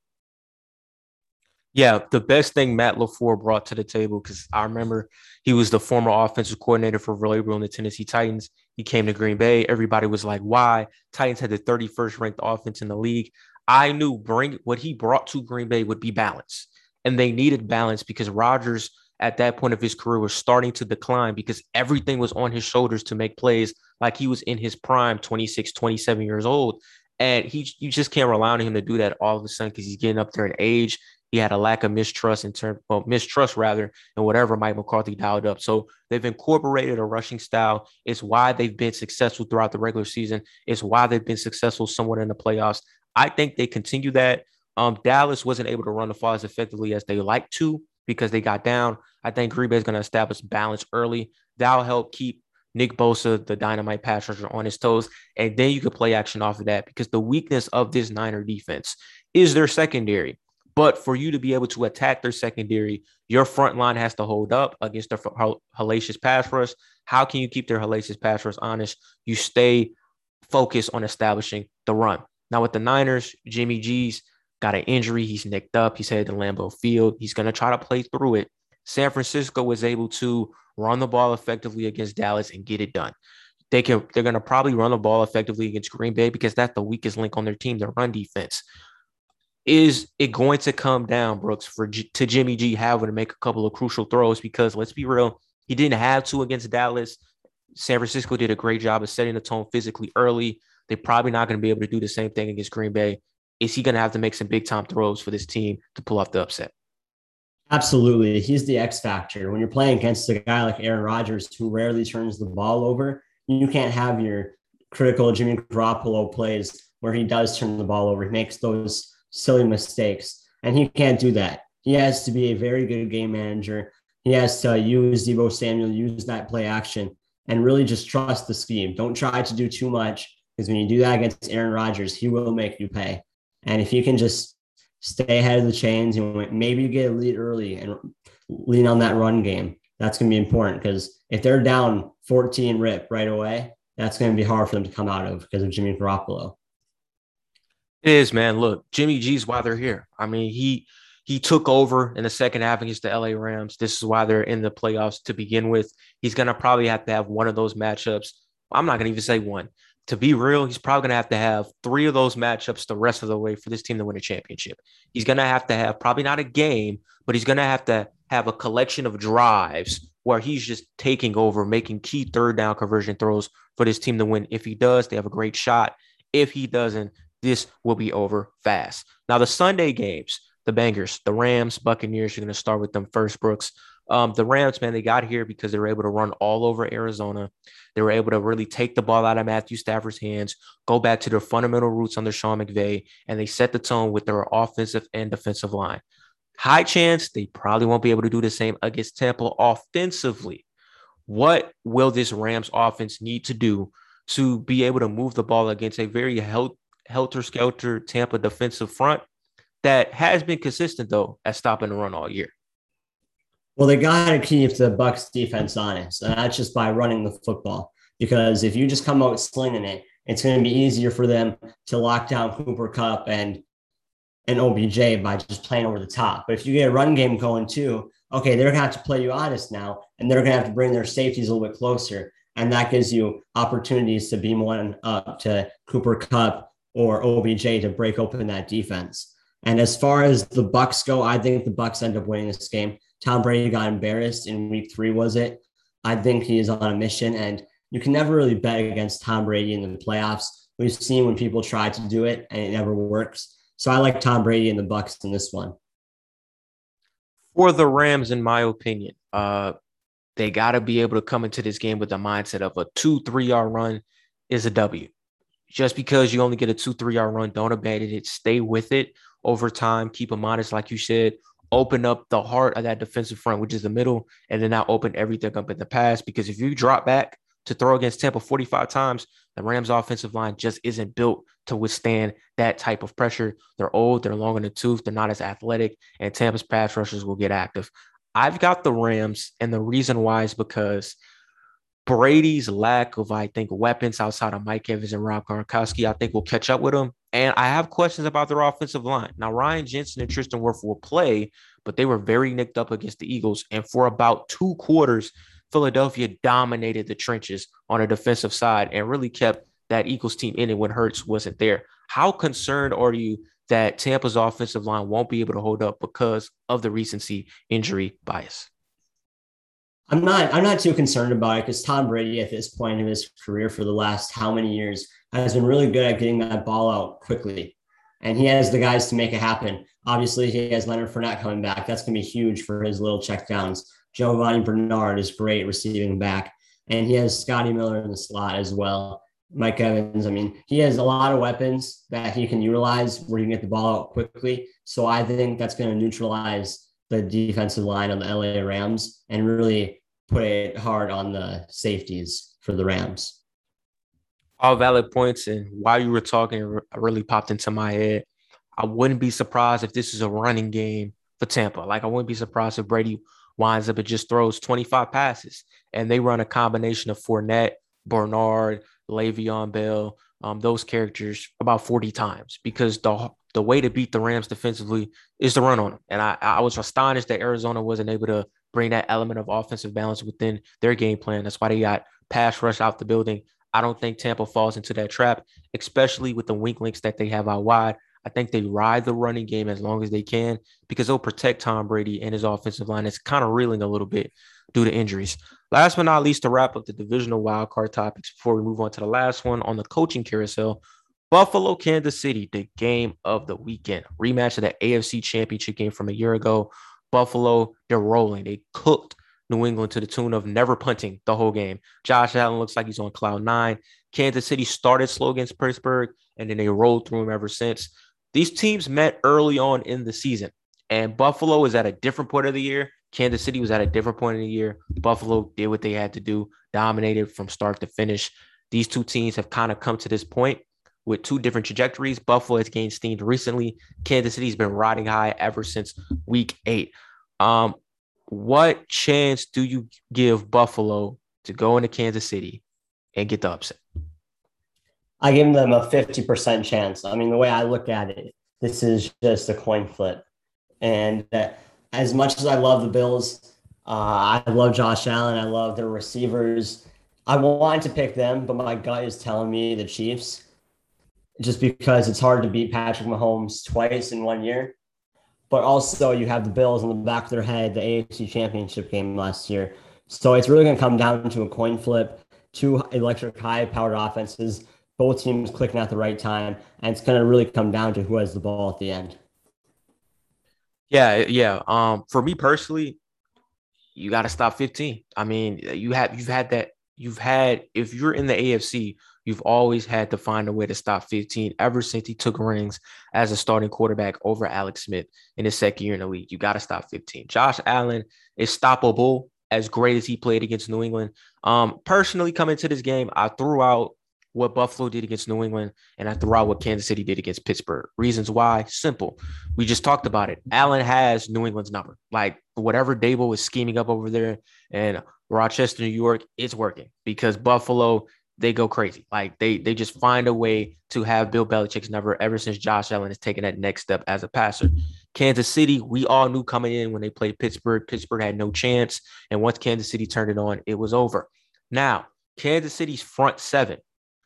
Yeah, the best thing Matt LaFleur brought to the table, because I remember he was the former offensive coordinator for Vrabel and the Tennessee Titans. He came to Green Bay. Everybody was like, why? Titans had the 31st ranked offense in the league. I knew bring what he brought to Green Bay would be balance. And they needed balance because Rodgers at that point of his career was starting to decline because everything was on his shoulders to make plays like he was in his prime 26 27 years old and he you just can't rely on him to do that all of a sudden because he's getting up there in age. He had a lack of mistrust in terms well mistrust rather and whatever mike mccarthy dialed up. So they've incorporated a rushing style. It's why they've been successful throughout the regular season. It's why they've been successful somewhat in the playoffs. I think they continue that. Um, Dallas wasn't able to run the ball as effectively as they like to because they got down. I think Green Bay is going to establish balance early. That'll help keep Nick Bosa, the dynamite pass rusher, on his toes. And then you could play action off of that because the weakness of this Niner defense is their secondary. But for you to be able to attack their secondary, your front line has to hold up against their hellacious pass rush. How can you keep their hellacious pass rush honest? You stay focused on establishing the run. Now, with the Niners, Jimmy G's got an injury. He's nicked up. He's headed to Lambeau Field. He's going to try to play through it. San Francisco was able to run the ball effectively against Dallas and get it done. They can they're going to probably run the ball effectively against Green Bay because that's the weakest link on their team, their run defense. Is it going to come down, Brooks, for to Jimmy G having to make a couple of crucial throws? Because let's be real, he didn't have to against Dallas. San Francisco did a great job of setting the tone physically early. They're probably not going to be able to do the same thing against Green Bay is he going to have to make some big time throws for this team to pull off the upset? Absolutely. He's the X factor. When you're playing against a guy like Aaron Rodgers, who rarely turns the ball over, you can't have your critical Jimmy Garoppolo plays where he does turn the ball over. He makes those silly mistakes, and he can't do that. He has to be a very good game manager. He has to use Deebo Samuel, use that play action, and really just trust the scheme. Don't try to do too much because when you do that against Aaron Rodgers, he will make you pay. And if you can just stay ahead of the chains, and maybe you get a lead early and lean on that run game. That's going to be important because if they're down 14 rip right away, that's going to be hard for them to come out of because of Jimmy Garoppolo. It is, man. Look, Jimmy G's why they're here. I mean, he he took over in the second half against the LA Rams. This is why they're in the playoffs to begin with. He's gonna probably have to have one of those matchups. I'm not gonna even say one to be real, he's probably going to have to have three of those matchups the rest of the way for this team to win a championship. He's going to have to have probably not a game, but he's going to have to have a collection of drives where he's just taking over, making key third down conversion throws for this team to win. If he does, they have a great shot. If he doesn't, this will be over fast. Now, the Sunday games, the bangers, the Rams, Buccaneers, you're going to start with them first, Brooks. Um, the Rams, man, they got here because they were able to run all over Arizona. They were able to really take the ball out of Matthew Stafford's hands, go back to their fundamental roots under Sean McVay, and they set the tone with their offensive and defensive line. High chance they probably won't be able to do the same against Tampa offensively. What will this Rams offense need to do to be able to move the ball against a very helter skelter Tampa defensive front that has been consistent though at stopping the run all year? Well, they got to keep the Bucks defense honest, and that's just by running the football. Because if you just come out slinging it, it's going to be easier for them to lock down Cooper Kupp and and OBJ by just playing over the top. But if you get a run game going too, okay, they're going to have to play you honest now, and they're going to have to bring their safeties a little bit closer, and that gives you opportunities to be one up to Cooper Kupp or OBJ to break open that defense. And as far as the Bucks go, I think the Bucks end up winning this game. Tom Brady got embarrassed in week three, was it? I think he is on a mission, and you can never really bet against Tom Brady in the playoffs. We've seen when people try to do it and it never works. So I like Tom Brady and the Bucks in this one. For the Rams, in my opinion, uh, they got to be able to come into this game with the mindset of a two, three yard run is a W. Just because you only get a two, three yard run, don't abandon it. Stay with it over time. Keep them modest, like you said open up the heart of that defensive front, which is the middle, and then now open everything up in the pass. Because if you drop back to throw against Tampa 45 times, the Rams offensive line just isn't built to withstand that type of pressure. They're old, they're long in the tooth, they're not as athletic, and Tampa's pass rushers will get active. I've got the Rams, and the reason why is because Brady's lack of, I think, weapons outside of Mike Evans and Rob Gronkowski, I think will catch up with him. And I have questions about their offensive line. Now, Ryan Jensen and Tristan Wirfs will play, but they were very nicked up against the Eagles. And for about two quarters, Philadelphia dominated the trenches on a defensive side and really kept that Eagles team in it when Hurts wasn't there. How concerned are you that Tampa's offensive line won't be able to hold up because of the recency injury bias? I'm not I'm not too concerned about it because Tom Brady at this point in his career for the last how many years has been really good at getting that ball out quickly. And he has the guys to make it happen. Obviously, he has Leonard Fournette coming back. That's going to be huge for his little checkdowns. Giovani Bernard is great receiving back. And he has Scotty Miller in the slot as well. Mike Evans, I mean, he has a lot of weapons that he can utilize where he can get the ball out quickly. So I think that's going to neutralize the defensive line on the LA Rams and really put it hard on the safeties for the Rams. All valid points. And while you were talking, it really popped into my head. I wouldn't be surprised if this is a running game for Tampa. Like, I wouldn't be surprised if Brady winds up and just throws 25 passes and they run a combination of Fournette, Bernard, Le'Veon Bell, um, those characters about 40 times because the the way to beat the Rams defensively is to run on them. And I, I was astonished that Arizona wasn't able to bring that element of offensive balance within their game plan. That's why they got pass rush out the building. I don't think Tampa falls into that trap, especially with the wink links that they have out wide. I think they ride the running game as long as they can because they'll protect Tom Brady and his offensive line. It's kind of reeling a little bit due to injuries. Last but not least, to wrap up the divisional wildcard topics before we move on to the last one on the coaching carousel, Buffalo, Kansas City, the game of the weekend. Rematch of the AFC Championship game from a year ago. Buffalo, they're rolling. They cooked New England to the tune of never punting the whole game. Josh Allen looks like he's on cloud nine. Kansas City started slow against Pittsburgh, and then they rolled through him ever since. These teams met early on in the season, and Buffalo is at a different point of the year. Kansas City was at a different point in the year. Buffalo did what they had to do, dominated from start to finish. These two teams have kind of come to this point with two different trajectories. Buffalo has gained steam recently. Kansas City's been riding high ever since week eight. Um, what chance do you give Buffalo to go into Kansas City and get the upset? I give them a 50% chance. I mean, the way I look at it, this is just a coin flip. And uh, as much as I love the Bills, uh, I love Josh Allen, I love their receivers. I wanted to pick them, but my gut is telling me the Chiefs just because it's hard to beat Patrick Mahomes twice in one year. But also, you have the Bills in the back of their head, the AFC Championship game last year. So it's really going to come down to a coin flip, two electric, high powered offenses, both teams clicking at the right time. And it's going to really come down to who has the ball at the end. Yeah, yeah. Um, for me personally, you got to stop 15. I mean, you have you've had that. You've had if you're in the AFC, You've always had to find a way to stop 15 ever since he took rings as a starting quarterback over Alex Smith in his second year in the league. You got to stop 15. Josh Allen is stoppable as great as he played against New England. Um, personally, coming to this game, I threw out what Buffalo did against New England, and I threw out what Kansas City did against Pittsburgh. Reasons why? Simple. We just talked about it. Allen has New England's number. Like whatever Daboll is scheming up over there and Rochester, New York, it's working because Buffalo they go crazy. Like they they just find a way to have Bill Belichick's number ever since Josh Allen has taken that next step as a passer. Kansas City, we all knew coming in when they played Pittsburgh, Pittsburgh had no chance. And once Kansas City turned it on, it was over. Now, Kansas City's front seven,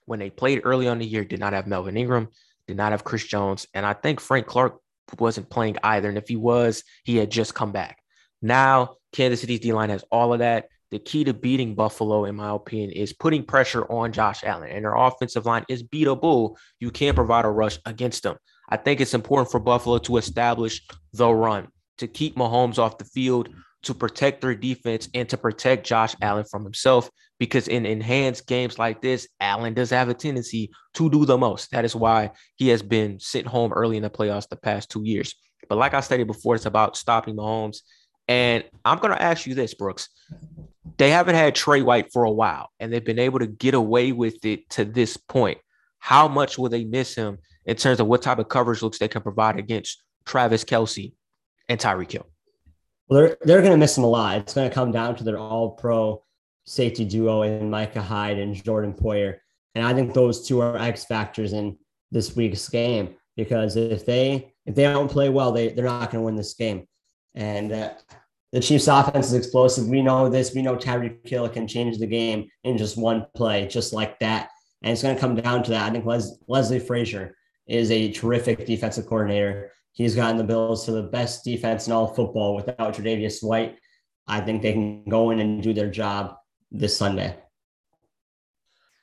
when they played early on the year, did not have Melvin Ingram, did not have Chris Jones. And I think Frank Clark wasn't playing either. And if he was, he had just come back. Now, Kansas City's D line has all of that the key to beating Buffalo, in my opinion, is putting pressure on Josh Allen. And their offensive line is beatable. You can't provide a rush against them. I think it's important for Buffalo to establish the run, to keep Mahomes off the field, to protect their defense, and to protect Josh Allen from himself. Because in enhanced games like this, Allen does have a tendency to do the most. That is why he has been sent home early in the playoffs the past two years. But like I stated before, it's about stopping Mahomes. And I'm going to ask you this, Brooks they haven't had Tre White for a while, and they've been able to get away with it to this point. How much will they miss him in terms of what type of coverage looks they can provide against Travis Kelce and Tyreek Hill? Well, they're they're going to miss him a lot. It's going to come down to their All Pro safety duo in Micah Hyde and Jordan Poyer. And I think those two are X factors in this week's game because if they if they don't play well, they they're not going to win this game. And uh, the Chiefs' offense is explosive. We know this. We know Tyreek Hill can change the game in just one play, just like that. And it's going to come down to that. I think Les- Leslie Frazier is a terrific defensive coordinator. He's gotten the Bills to the best defense in all football without Tre'Davious White. I think they can go in and do their job this Sunday.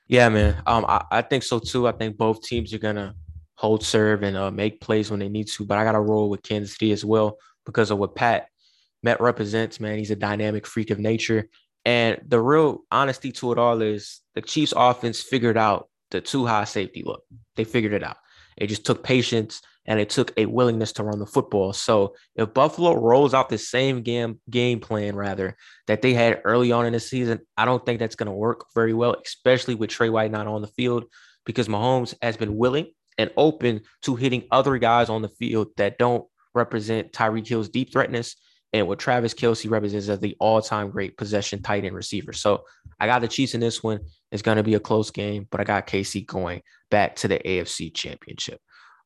Yeah, man. Um, I, I think so too. I think both teams are gonna hold serve and uh, make plays when they need to. But I gotta roll with Kansas City as well because of what Pat Met represents. Man, he's a dynamic freak of nature. And the real honesty to it all is the Chiefs offense figured out the too high safety look. They figured it out. It just took patience and it took a willingness to run the football. So if Buffalo rolls out the same game game plan rather that they had early on in the season, I don't think that's going to work very well, especially with Tre White not on the field, because Mahomes has been willing and open to hitting other guys on the field that don't represent Tyreek Hill's deep threatness and what Travis Kelce represents as the all-time great possession tight end receiver. So I got the Chiefs in this one. It's going to be a close game, but I got KC going back to the AFC Championship.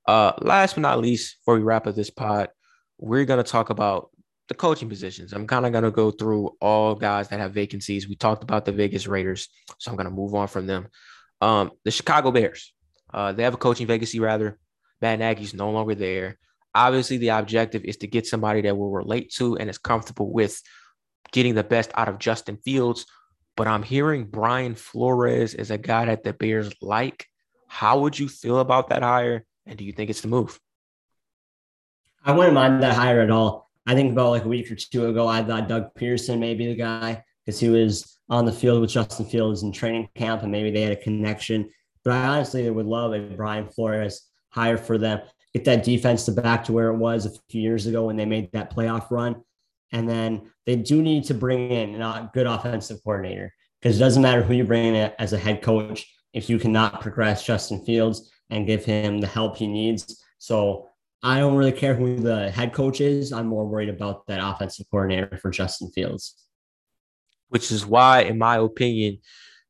Uh, last but not least, before we wrap up this pod, we're going to talk about the coaching positions. I'm kind of going to go through all guys that have vacancies. We talked about the Vegas Raiders, so I'm going to move on from them. Um, the Chicago Bears, uh, they have a coaching vacancy rather. Matt Nagy's no longer there. Obviously, the objective is to get somebody that will relate to and is comfortable with getting the best out of Justin Fields. But I'm hearing Brian Flores is a guy that the Bears like. How would you feel about that hire? And do you think it's the move? I wouldn't mind that hire at all. I think about like a week or two ago, I thought Doug Pederson may be the guy because he was on the field with Justin Fields in training camp and maybe they had a connection. But I honestly would love a Brian Flores hire for them get that defense to back to where it was a few years ago when they made that playoff run. And then they do need to bring in a good offensive coordinator because it doesn't matter who you bring in as a head coach if you cannot progress Justin Fields and give him the help he needs. So I don't really care who the head coach is. I'm more worried about that offensive coordinator for Justin Fields. Which is why, in my opinion,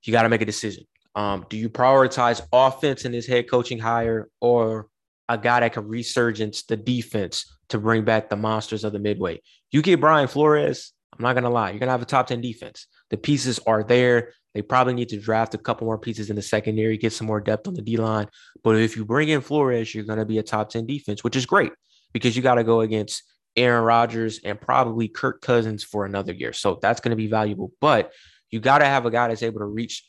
you got to make a decision. Um, do you prioritize offense in this head coaching hire or a guy that can resurgence the defense to bring back the monsters of the midway. You get Brian Flores, I'm not gonna lie, you're gonna have a top 10 defense. The pieces are there. They probably need to draft a couple more pieces in the secondary, get some more depth on the D line. But if you bring in Flores, you're gonna be a top 10 defense, which is great because you got to go against Aaron Rodgers and probably Kirk Cousins for another year. So that's to be valuable. But you got to have a guy that's able to reach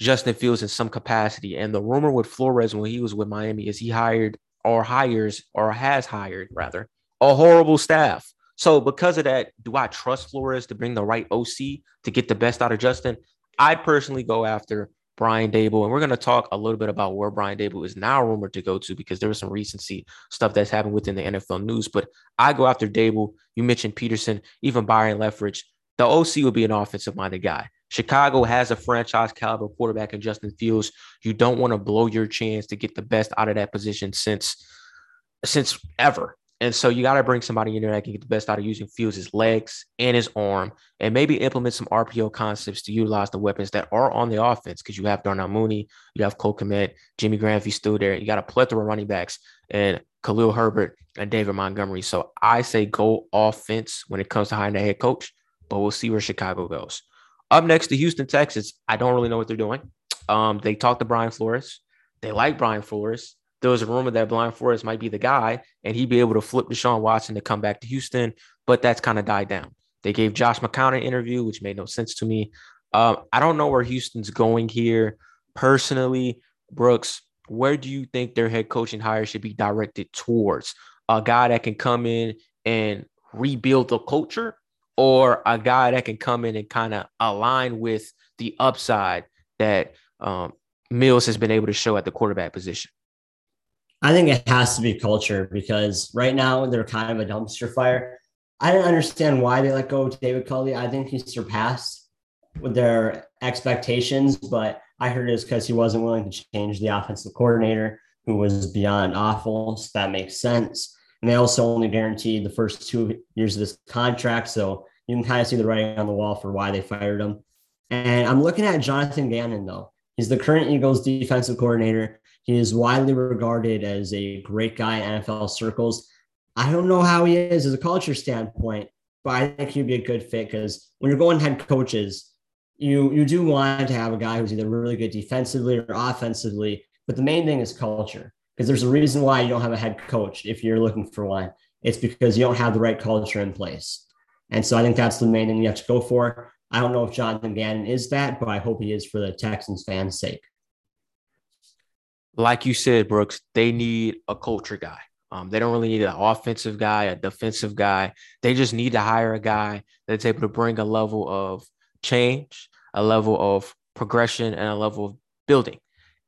Justin Fields in some capacity. And the rumor with Flores when he was with Miami is he hired or hires or has hired rather a horrible staff. So because of that, do I trust Flores to bring the right OC to get the best out of Justin? I personally go after Brian Daboll, and we're going to talk a little bit about where Brian Daboll is now rumored to go to because there was some recency stuff that's happened within the NFL news. But I go after Daboll. You mentioned Pederson, even Byron Leftwich. The OC would be an offensive minded guy. Chicago has a franchise caliber quarterback in Justin Fields. You don't want to blow your chance to get the best out of that position since since ever. And so you got to bring somebody in there that can get the best out of using Fields' legs and his arm, and maybe implement some RPO concepts to utilize the weapons that are on the offense. Because you have Darnell Mooney, you have Cole Kmet, Jimmy Graham, if he's still there. You got a plethora of running backs, and Khalil Herbert and David Montgomery. So I say go offense when it comes to hiring a head coach, but we'll see where Chicago goes. Up next to Houston, Texas. I don't really know what they're doing. Um, they talked to Brian Flores. They like Brian Flores. There was a rumor that Brian Flores might be the guy, and he'd be able to flip Deshaun Watson to come back to Houston, but that's kind of died down. They gave Josh McCown an interview, which made no sense to me. Um, I don't know where Houston's going here. Personally, Brooks, where do you think their head coaching hire should be directed towards? A guy that can come in and rebuild the culture or a guy that can come in and kind of align with the upside that um, Mills has been able to show at the quarterback position? I think it has to be culture because right now they're kind of a dumpster fire. I don't understand why they let go of David Culley. I think he surpassed with their expectations, but I heard it's because he wasn't willing to change the offensive coordinator, who was beyond awful. So that makes sense. And they also only guaranteed the first two years of this contract. So you can kind of see the writing on the wall for why they fired him. And I'm looking at Jonathan Gannon, though. He's the current Eagles defensive coordinator. He is widely regarded as a great guy in NFL circles. I don't know how he is as a culture standpoint, but I think he'd be a good fit because when you're going head coaches, you you do want to have a guy who's either really good defensively or offensively. But the main thing is culture because there's a reason why you don't have a head coach if you're looking for one. It's because you don't have the right culture in place. And so I think that's the main thing you have to go for. I don't know if Jonathan Gannon is that, but I hope he is for the Texans fans' sake. Like you said, Brooks, they need a culture guy. Um, they don't really need an offensive guy, a defensive guy. They just need to hire a guy that's able to bring a level of change, a level of progression, and a level of building.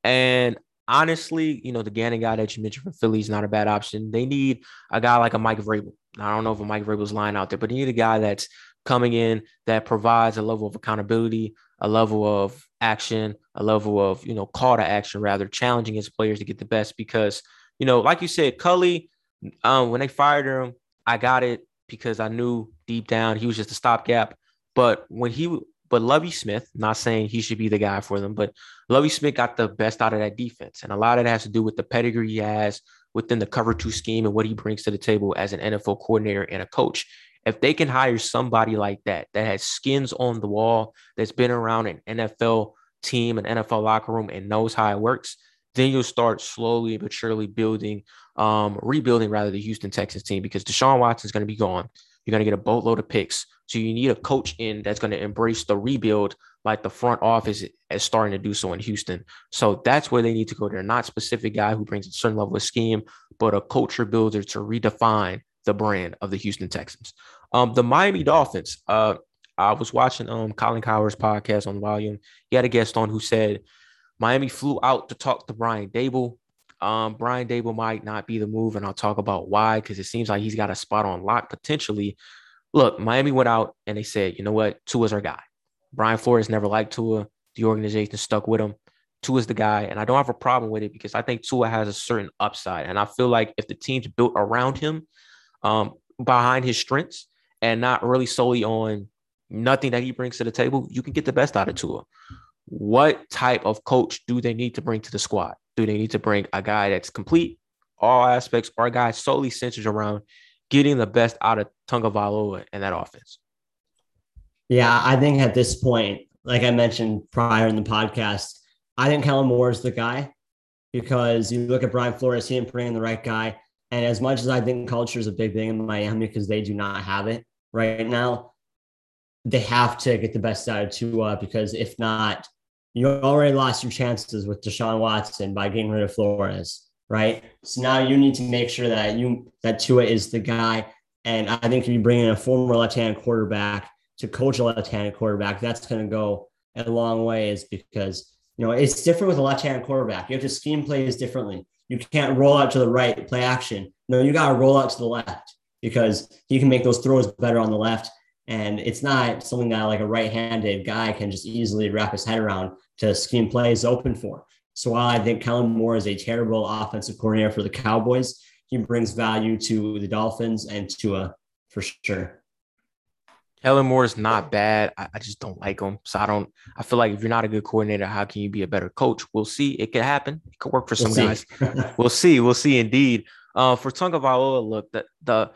And honestly, you know, the Gannon guy that you mentioned from Philly is not a bad option. They need a guy like a Mike Vrabel. I don't know if a Mike Vrabel's line out there, but you need a guy that's coming in that provides a level of accountability, a level of action, a level of, you know, call to action, rather challenging his players to get the best. Because, you know, like you said, Culley, um, when they fired him, I got it because I knew deep down he was just a stopgap. But when he but Lovie Smith, not saying he should be the guy for them, but Lovie Smith got the best out of that defense. And a lot of it has to do with the pedigree he has within the cover two scheme and what he brings to the table as an NFL coordinator and a coach. If they can hire somebody like that, that has skins on the wall, that's been around an NFL team, an NFL locker room, and knows how it works, then you'll start slowly but surely building, um, rebuilding rather the Houston Texans team because Deshaun Watson is going to be gone. You're going to get a boatload of picks. So you need a coach in that's going to embrace the rebuild like the front office is starting to do so in Houston. So that's where they need to go. They're not specific guy who brings a certain level of scheme, but a culture builder to redefine the brand of the Houston Texans. Um, the Miami Dolphins. Uh, I was watching um Colin Cowherd's podcast on Volume. He had a guest on who said Miami flew out to talk to Brian Daboll. Um, Brian Daboll might not be the move, and I'll talk about why because it seems like he's got a spot on lock potentially. Look, Miami went out and they said, you know what, Tua's our guy. Brian Flores never liked Tua. The organization stuck with him. Tua's the guy, and I don't have a problem with it because I think Tua has a certain upside, and I feel like if the team's built around him, um, behind his strengths, and not really solely on nothing that he brings to the table, you can get the best out of Tua. What type of coach do they need to bring to the squad? Do they need to bring a guy that's complete, all aspects, or a guy solely centered around getting the best out of Tagovailoa and that offense? Yeah, I think at this point, like I mentioned prior in the podcast, I think Kellen Moore is the guy because you look at Brian Flores, he didn't bring in the right guy. And as much as I think culture is a big thing in Miami because they do not have it right now, they have to get the best out of Tua because if not, you already lost your chances with Deshaun Watson by getting rid of Flores, right? So now you need to make sure that you that Tua is the guy. And I think if you bring in a former left-handed quarterback to coach a left-handed quarterback, that's going to go a long ways because you know it's different with a left-handed quarterback. You have to scheme plays differently. You can't roll out to the right, play action. No, you got to roll out to the left because he can make those throws better on the left. And it's not something that like a right-handed guy can just easily wrap his head around to scheme plays open for. So while I think Kellen Moore is a terrible offensive coordinator for the Cowboys, he brings value to the Dolphins and to a for sure. Kellen Moore is not bad. I, I, just don't like him. So I don't. I feel like if you're not a good coordinator, how can you be a better coach? We'll see. It could happen. It could work for some we'll guys. we'll see. We'll see. Indeed. Uh, for Tagovailoa, look the the.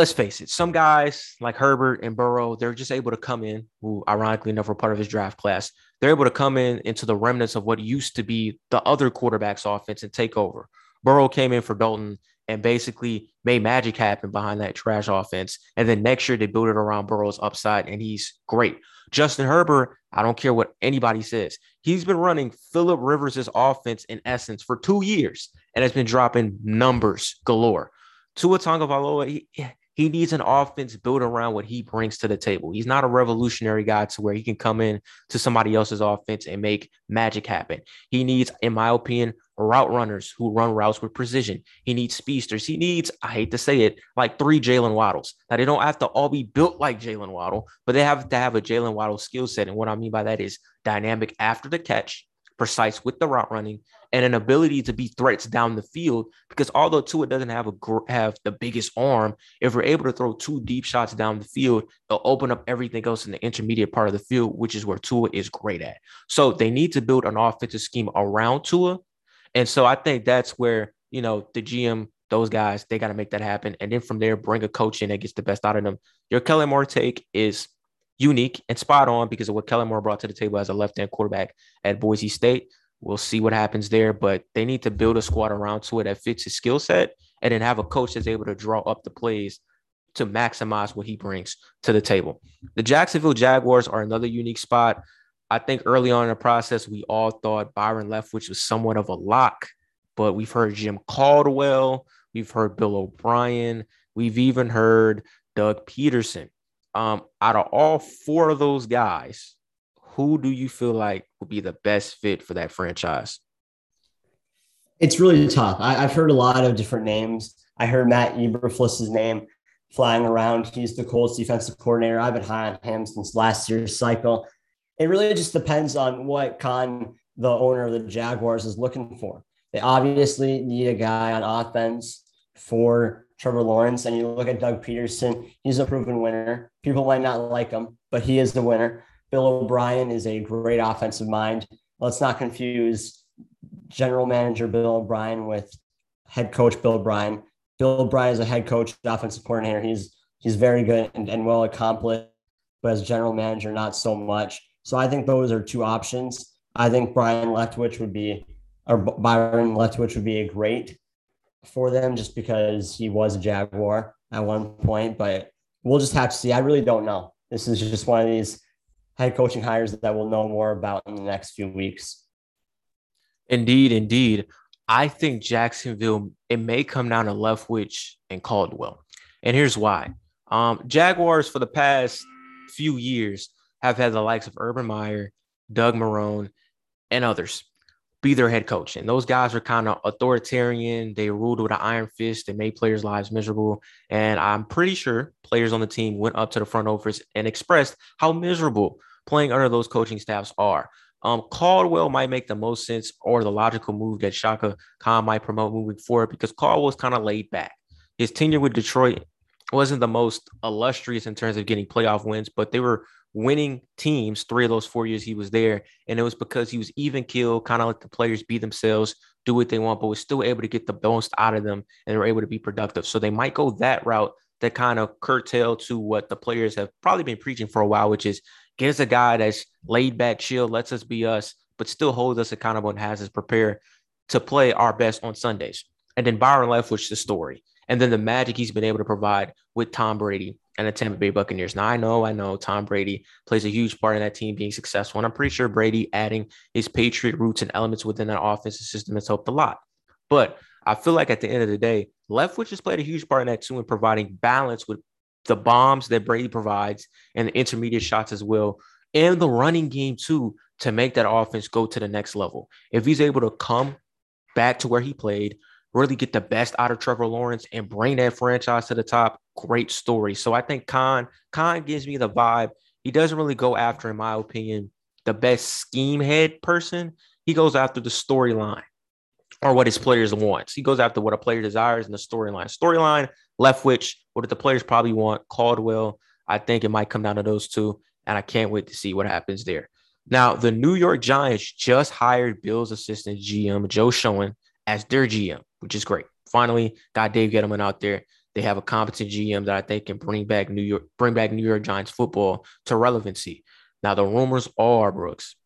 Let's face it. Some guys like Herbert and Burrow, they're just able to come in. Who, ironically enough, were part of his draft class. They're able to come in into the remnants of what used to be the other quarterback's offense and take over. Burrow came in for Dalton and basically made magic happen behind that trash offense. And then next year they built it around Burrow's upside, and he's great. Justin Herbert, I don't care what anybody says. He's been running Philip Rivers' offense in essence for two years and has been dropping numbers galore. Tua Tagovailoa, he, he needs an offense built around what he brings to the table. He's not a revolutionary guy to where he can come in to somebody else's offense and make magic happen. He needs, in my opinion, route runners who run routes with precision. He needs speedsters. He needs, I hate to say it, like three Jalen Waddles. Now, they don't have to all be built like Jalen Waddle, but they have to have a Jalen Waddle skill set. And what I mean by that is dynamic after the catch, precise with the route running, and an ability to be threats down the field. Because although Tua doesn't have a have the biggest arm, if we're able to throw two deep shots down the field, it'll open up everything else in the intermediate part of the field, which is where Tua is great at. So they need to build an offensive scheme around Tua, and so I think that's where you know the GM those guys, they got to make that happen. And then from there, bring a coach in that gets the best out of them. Your Kellen Moore take is unique and spot on because of what Kellen Moore brought to the table as a left hand quarterback at Boise State. We'll see what happens there, but they need to build a squad around to it that fits his skill set and then have a coach that's able to draw up the plays to maximize what he brings to the table. The Jacksonville Jaguars are another unique spot. I think early on in the process, we all thought Byron Leftwich was somewhat of a lock, but we've heard Jim Caldwell, We've heard Bill O'Brien. We've even heard Doug Pederson. Um, out of all four of those guys, who do you feel like would be the best fit for that franchise? It's really tough. I, have heard a lot of different names. I heard Matt Eberflus's name flying around. He's the Colts defensive coordinator. I've been high on him since last year's cycle. It really just depends on what Khan, the owner of the Jaguars, is looking for. They obviously need a guy on offense for Trevor Lawrence. And you look at Doug Pederson, he's a proven winner. People might not like him, but he is the winner. Bill O'Brien is a great offensive mind. Let's not confuse general manager Bill O'Brien with head coach Bill O'Brien. Bill O'Brien is a head coach, offensive coordinator. He's he's very good and, and well accomplished, but as general manager, not so much. So I think those are two options. I think Brian Leftwich would be or Byron Leftwich would be a great for them just because he was a Jaguar at one point, but we'll just have to see. I really don't know. This is just one of these head coaching hires that we'll know more about in the next few weeks. Indeed, indeed. I think Jacksonville, it may come down to Leftwich and Caldwell. And here's why. Um, Jaguars for the past few years have had the likes of Urban Meyer, Doug Marrone, and others be their head coach. And those guys are kind of authoritarian. They ruled with an iron fist. They made players' lives miserable. And I'm pretty sure players on the team went up to the front office and expressed how miserable playing under those coaching staffs are. Um, Caldwell might make the most sense or the logical move that Shaka Khan might promote moving forward because Caldwell's kind of laid back. His tenure with Detroit wasn't the most illustrious in terms of getting playoff wins, but they were winning teams three of those four years he was there. And it was because he was even killed, kind of let the players be themselves, do what they want, but was still able to get the most out of them and were able to be productive. So they might go that route that kind of curtail to what the players have probably been preaching for a while, which is us a guy that's laid back, chill, lets us be us, but still holds us accountable and has us prepare to play our best on Sundays. And then Byron Leftwich, the story. And then the magic he's been able to provide with Tom Brady and the Tampa Bay Buccaneers. Now I know, I know Tom Brady plays a huge part in that team being successful. And I'm pretty sure Brady adding his Patriot roots and elements within that offensive system has helped a lot. But I feel like at the end of the day, Leftwich has played a huge part in that too in providing balance with the bombs that Brady provides and the intermediate shots as well, and the running game too, to make that offense go to the next level. If he's able to come back to where he played, really get the best out of Trevor Lawrence and bring that franchise to the top. Great story. So I think Khan Khan gives me the vibe. He doesn't really go after, in my opinion, the best scheme head person. He goes after the storyline or what his players want. He goes after what a player desires in the storyline. Storyline, Leftwich, what the players probably want, Caldwell. I think it might come down to those two. And I can't wait to see what happens there. Now, the New York Giants just hired Bill's assistant GM, Joe Schoen, as their GM, which is great. Finally, got Dave Gettleman out there. They have a competent GM that I think can bring back New York, bring back New York Giants football to relevancy. Now, the rumors are Brooks,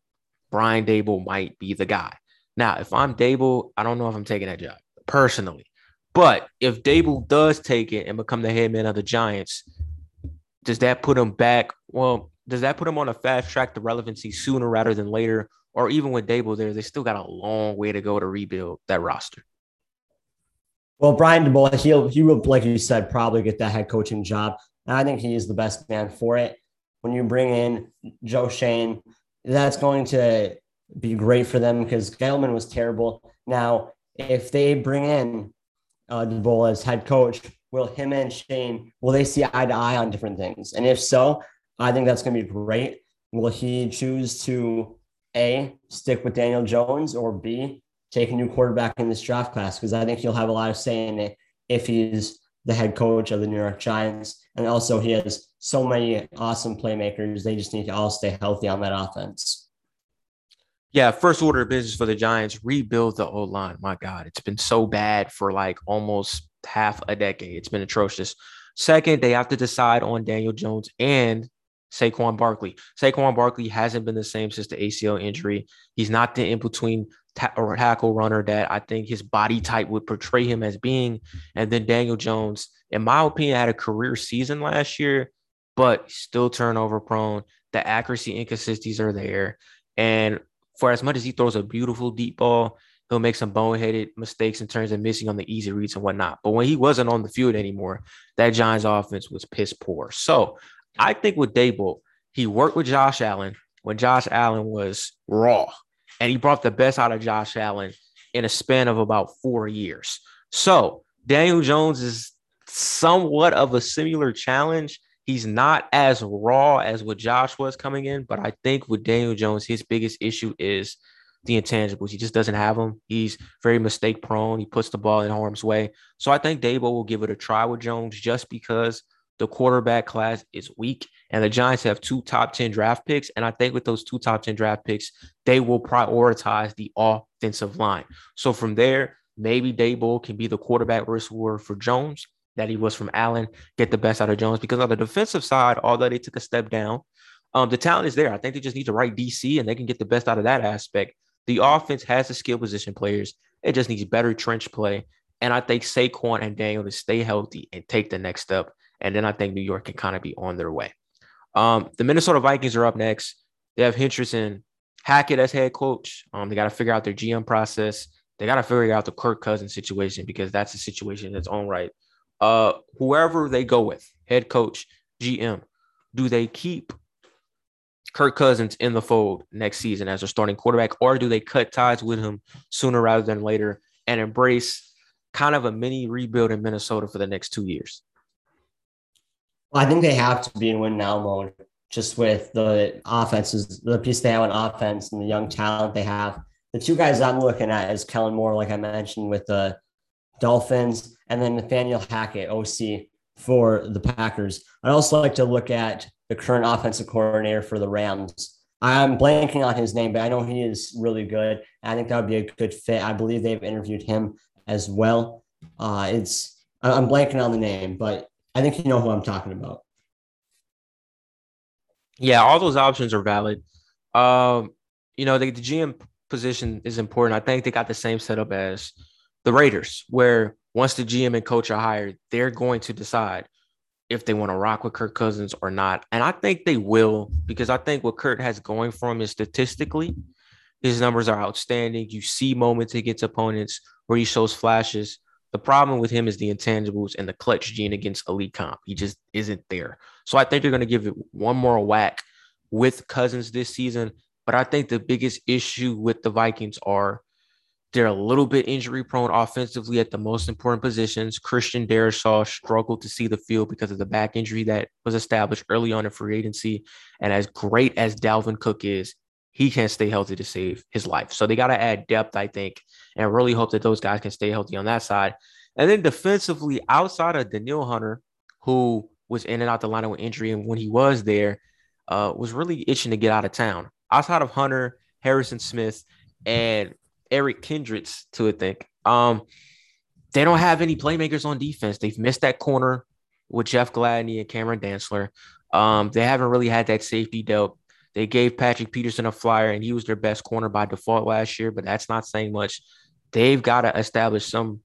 Brian Daboll might be the guy. Now, if I'm Daboll, I don't know if I'm taking that job personally. But if Daboll does take it and become the head man of the Giants, does that put him back? Well, does that put him on a fast track to relevancy sooner rather than later? or even with Daboll there, they still got a long way to go to rebuild that roster. Well, Brian Daboll, he'll he will, like you said, probably get that head coaching job. And I think he is the best man for it. When you bring in Joe Schoen, that's going to be great for them because Gettleman was terrible. Now, if they bring in uh, Daboll as head coach, will him and Schoen will they see eye to eye on different things? And if so, I think that's going to be great. Will he choose to a, stick with Daniel Jones, or B, take a new quarterback in this draft class because I think he'll have a lot of say in it if he's the head coach of the New York Giants. And also, he has so many awesome playmakers. They just need to all stay healthy on that offense. Yeah, first order of business for the Giants rebuild the O line. My God, it's been so bad for like almost half a decade. It's been atrocious. Second, they have to decide on Daniel Jones and Saquon Barkley. Saquon Barkley hasn't been the same since the ACL injury. He's not the in between ta- or tackle runner that I think his body type would portray him as being. And then Daniel Jones, in my opinion, had a career season last year, but still turnover prone. The accuracy inconsistencies are there. And for as much as he throws a beautiful deep ball, he'll make some boneheaded mistakes in terms of missing on the easy reads and whatnot. But when he wasn't on the field anymore, that Giants offense was piss poor. So I think with Daboll, he worked with Josh Allen when Josh Allen was raw, and he brought the best out of Josh Allen in a span of about four years. So Daniel Jones is somewhat of a similar challenge. He's not as raw as what Josh was coming in, but I think with Daniel Jones, his biggest issue is the intangibles. He just doesn't have them. He's very mistake prone. He puts the ball in harm's way. So I think Daboll will give it a try with Jones just because the quarterback class is weak and the Giants have two top 10 draft picks. And I think with those two top 10 draft picks, they will prioritize the offensive line. So from there, maybe Daboll can be the quarterback whisperer for Jones that he was from Allen, get the best out of Jones because on the defensive side, although they took a step down, um, the talent is there. I think they just need to write DC and they can get the best out of that aspect. The offense has the skill position players. It just needs better trench play. And I think Saquon and Daniel to stay healthy and take the next step. And then I think New York can kind of be on their way. Um, the Minnesota Vikings are up next. They have interest in Hackett as head coach. Um, they got to figure out their GM process. They got to figure out the Kirk Cousins situation because that's a situation in its own right. Uh, whoever they go with, head coach, GM, do they keep Kirk Cousins in the fold next season as a starting quarterback, or do they cut ties with him sooner rather than later and embrace kind of a mini rebuild in Minnesota for the next two years? Well, I think they have to be in win now mode just with the offenses, the piece they have on offense and the young talent they have. The two guys I'm looking at is Kellen Moore, like I mentioned, with the Dolphins, and then Nathaniel Hackett, OC for the Packers. I'd also like to look at the current offensive coordinator for the Rams. I'm blanking on his name, but I know he is really good. I think that would be a good fit. I believe they've interviewed him as well. Uh, it's I'm blanking on the name, but I think you know who I'm talking about. Yeah, all those options are valid. Um, you know, the, the GM position is important. I think they got the same setup as the Raiders, where once the GM and coach are hired, they're going to decide if they want to rock with Kirk Cousins or not. And I think they will because I think what Kirk has going for him is statistically, his numbers are outstanding. You see moments against opponents where he shows flashes. The problem with him is the intangibles and the clutch gene against elite comp. He just isn't there. So I think they're going to give it one more whack with Cousins this season. But I think the biggest issue with the Vikings are they're a little bit injury prone offensively at the most important positions. Christian Darrisaw struggled to see the field because of the back injury that was established early on in free agency. And as great as Dalvin Cook is, he can't stay healthy to save his life. So they got to add depth, I think, and really hope that those guys can stay healthy on that side. And then defensively, outside of Danielle Hunter, who was in and out the lineup with injury, and when he was there, uh, was really itching to get out of town. Outside of Hunter, Harrison Smith, and Eric Kendricks to a think. Um, they don't have any playmakers on defense. They've missed that corner with Jeff Gladney and Cameron Dantzler. Um, they haven't really had that safety dealt. They gave Patrick Peterson a flyer, and he was their best corner by default last year, but that's not saying much. They've got to establish some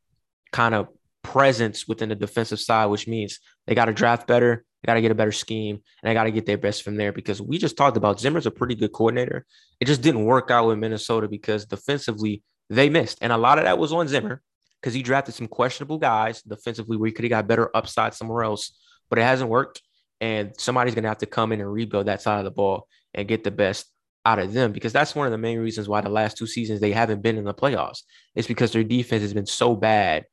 kind of presence within the defensive side, which means they got to draft better. They got to get a better scheme and I got to get their best from there because we just talked about Zimmer's a pretty good coordinator. It just didn't work out with Minnesota because defensively they missed. And a lot of that was on Zimmer because he drafted some questionable guys defensively where he could have got better upside somewhere else, but it hasn't worked. And somebody's going to have to come in and rebuild that side of the ball and get the best out of them because that's one of the main reasons why the last two seasons they haven't been in the playoffs. It's because their defense has been so bad,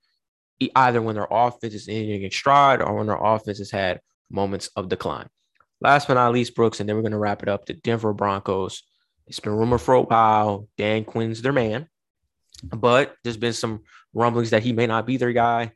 either when their offense is in stride or when their offense has had moments of decline. Last but not least, Brooks, and then we're going to wrap it up. The Denver Broncos. It's been rumored for a while. Dan Quinn's their man. but there's been some rumblings that he may not be their guy.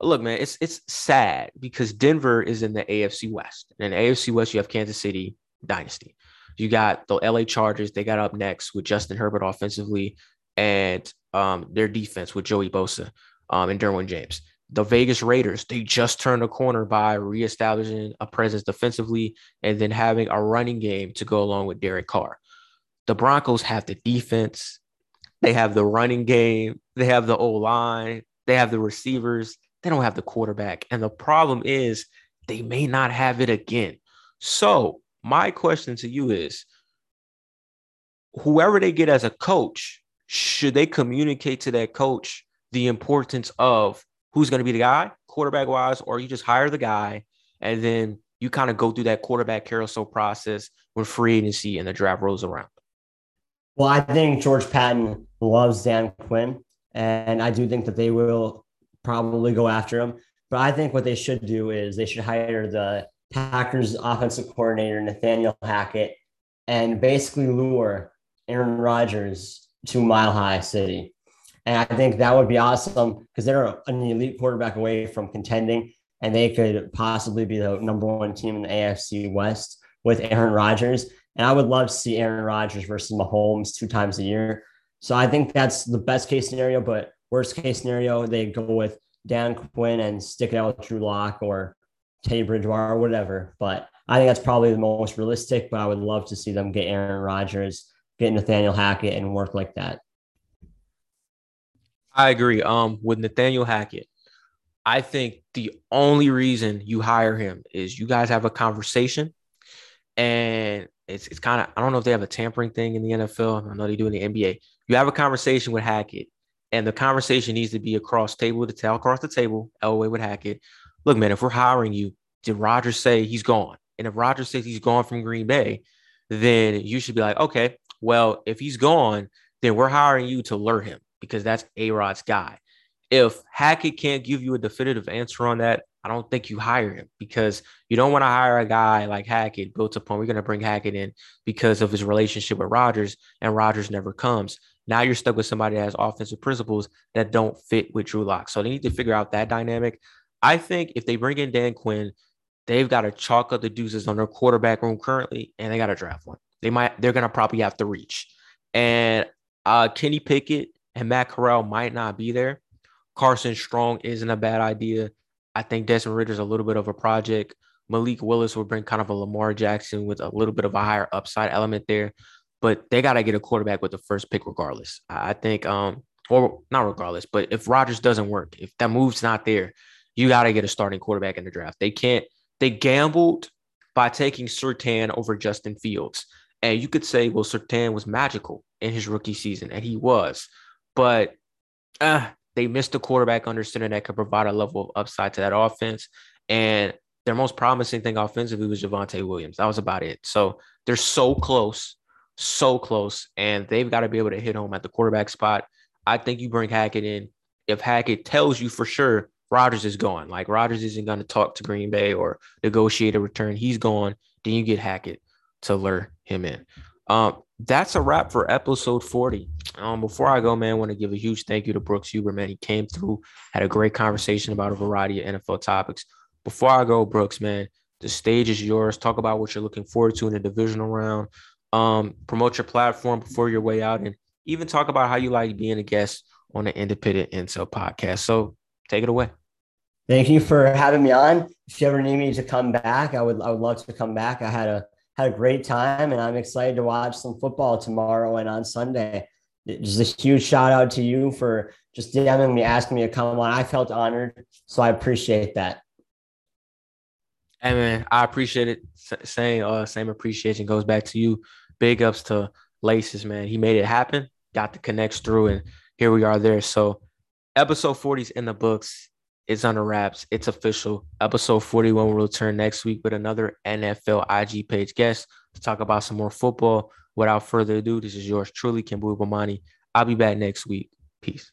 Look, man, it's it's sad because Denver is in the AFC West. And in AFC West, you have Kansas City Dynasty. You got the LA Chargers. They got up next with Justin Herbert offensively and um, their defense with Joey Bosa um, and Derwin James. The Vegas Raiders, they just turned a corner by reestablishing a presence defensively and then having a running game to go along with Derek Carr. The Broncos have the defense, they have the running game, they have the O line, they have the receivers, they don't have the quarterback. And the problem is they may not have it again. So, my question to you is whoever they get as a coach, should they communicate to that coach the importance of who's going to be the guy, quarterback wise, or you just hire the guy and then you kind of go through that quarterback carousel process when free agency and the draft rolls around? Well, I think George Paton loves Dan Quinn, and I do think that they will probably go after him. But I think what they should do is they should hire the Packers offensive coordinator, Nathaniel Hackett, and basically lure Aaron Rodgers to Mile High City. And I think that would be awesome because they're an elite quarterback away from contending, and they could possibly be the number one team in the AFC West with Aaron Rodgers. And I would love to see Aaron Rodgers versus Mahomes two times a year. So I think that's the best case scenario. But worst case scenario, they go with Dan Quinn and stick it out with Drew Lock or Teddy Bridgewater or whatever. But I think that's probably the most realistic. But I would love to see them get Aaron Rodgers, get Nathaniel Hackett, and work like that. I agree. Um, with Nathaniel Hackett, I think the only reason you hire him is you guys have a conversation, and it's it's kind of I don't know if they have a tampering thing in the NFL. I know they do in the NBA. You have a conversation with Hackett, and the conversation needs to be across table to tell across the table. Elway with Hackett. Look, man, if we're hiring you, did Rodgers say he's gone? And if Rodgers says he's gone from Green Bay, then you should be like, okay, well, if he's gone, then we're hiring you to lure him because that's A Rod's guy. If Hackett can't give you a definitive answer on that, I don't think you hire him because you don't want to hire a guy like Hackett built upon. We're going to bring Hackett in because of his relationship with Rodgers, and Rodgers never comes. Now you're stuck with somebody that has offensive principles that don't fit with Drew Lock. So they need to figure out that dynamic. I think if they bring in Dan Quinn, they've got to chalk up the deuces on their quarterback room currently, and they got to draft one. They might, they're going to probably have to reach. And uh, Kenny Pickett and Matt Corral might not be there. Carson Strong isn't a bad idea. I think Desmond Ridder's a little bit of a project. Malik Willis will bring kind of a Lamar Jackson with a little bit of a higher upside element there, but they got to get a quarterback with the first pick regardless. I think, um, or not regardless, but if Rodgers doesn't work, if that move's not there, you got to get a starting quarterback in the draft. They can't. They gambled by taking Surtain over Justin Fields, and you could say, well, Surtain was magical in his rookie season, and he was, but uh, they missed a quarterback under center that could provide a level of upside to that offense. And their most promising thing offensively was Javonte Williams. That was about it. So they're so close, so close, and they've got to be able to hit home at the quarterback spot. I think you bring Hackett in. If Hackett tells you for sure Rodgers is gone, like Rodgers isn't going to talk to Green Bay or negotiate a return, he's gone, then you get Hackett to lure him in. Um, that's a wrap for episode 40. Um, before I go, man, I want to give a huge thank you to Brooks Huber, man. He came through, had a great conversation about a variety of NFL topics. Before I go, Brooks, man, the stage is yours. Talk about what you're looking forward to in the divisional round. Um, promote your platform before your way out, and even talk about how you like being a guest on the Independent Intel podcast. So take it away. Thank you for having me on. If you ever need me to come back, I would I would love to come back. I had a had a great time, and I'm excited to watch some football tomorrow and on Sunday. Just a huge shout out to you for just DMing me, asking me to come on. I felt honored, so I appreciate that. Hey man, I appreciate it. Same, uh, same appreciation goes back to you. Big ups to Laces, man. He made it happen. Got the connects through, and here we are there. So, episode 40 is in the books. It's under wraps. It's official. Episode 41 will return next week with another NFL IG page guest to talk about some more football. Without further ado, this is yours truly, Kimbu Bomani. I'll be back next week. Peace.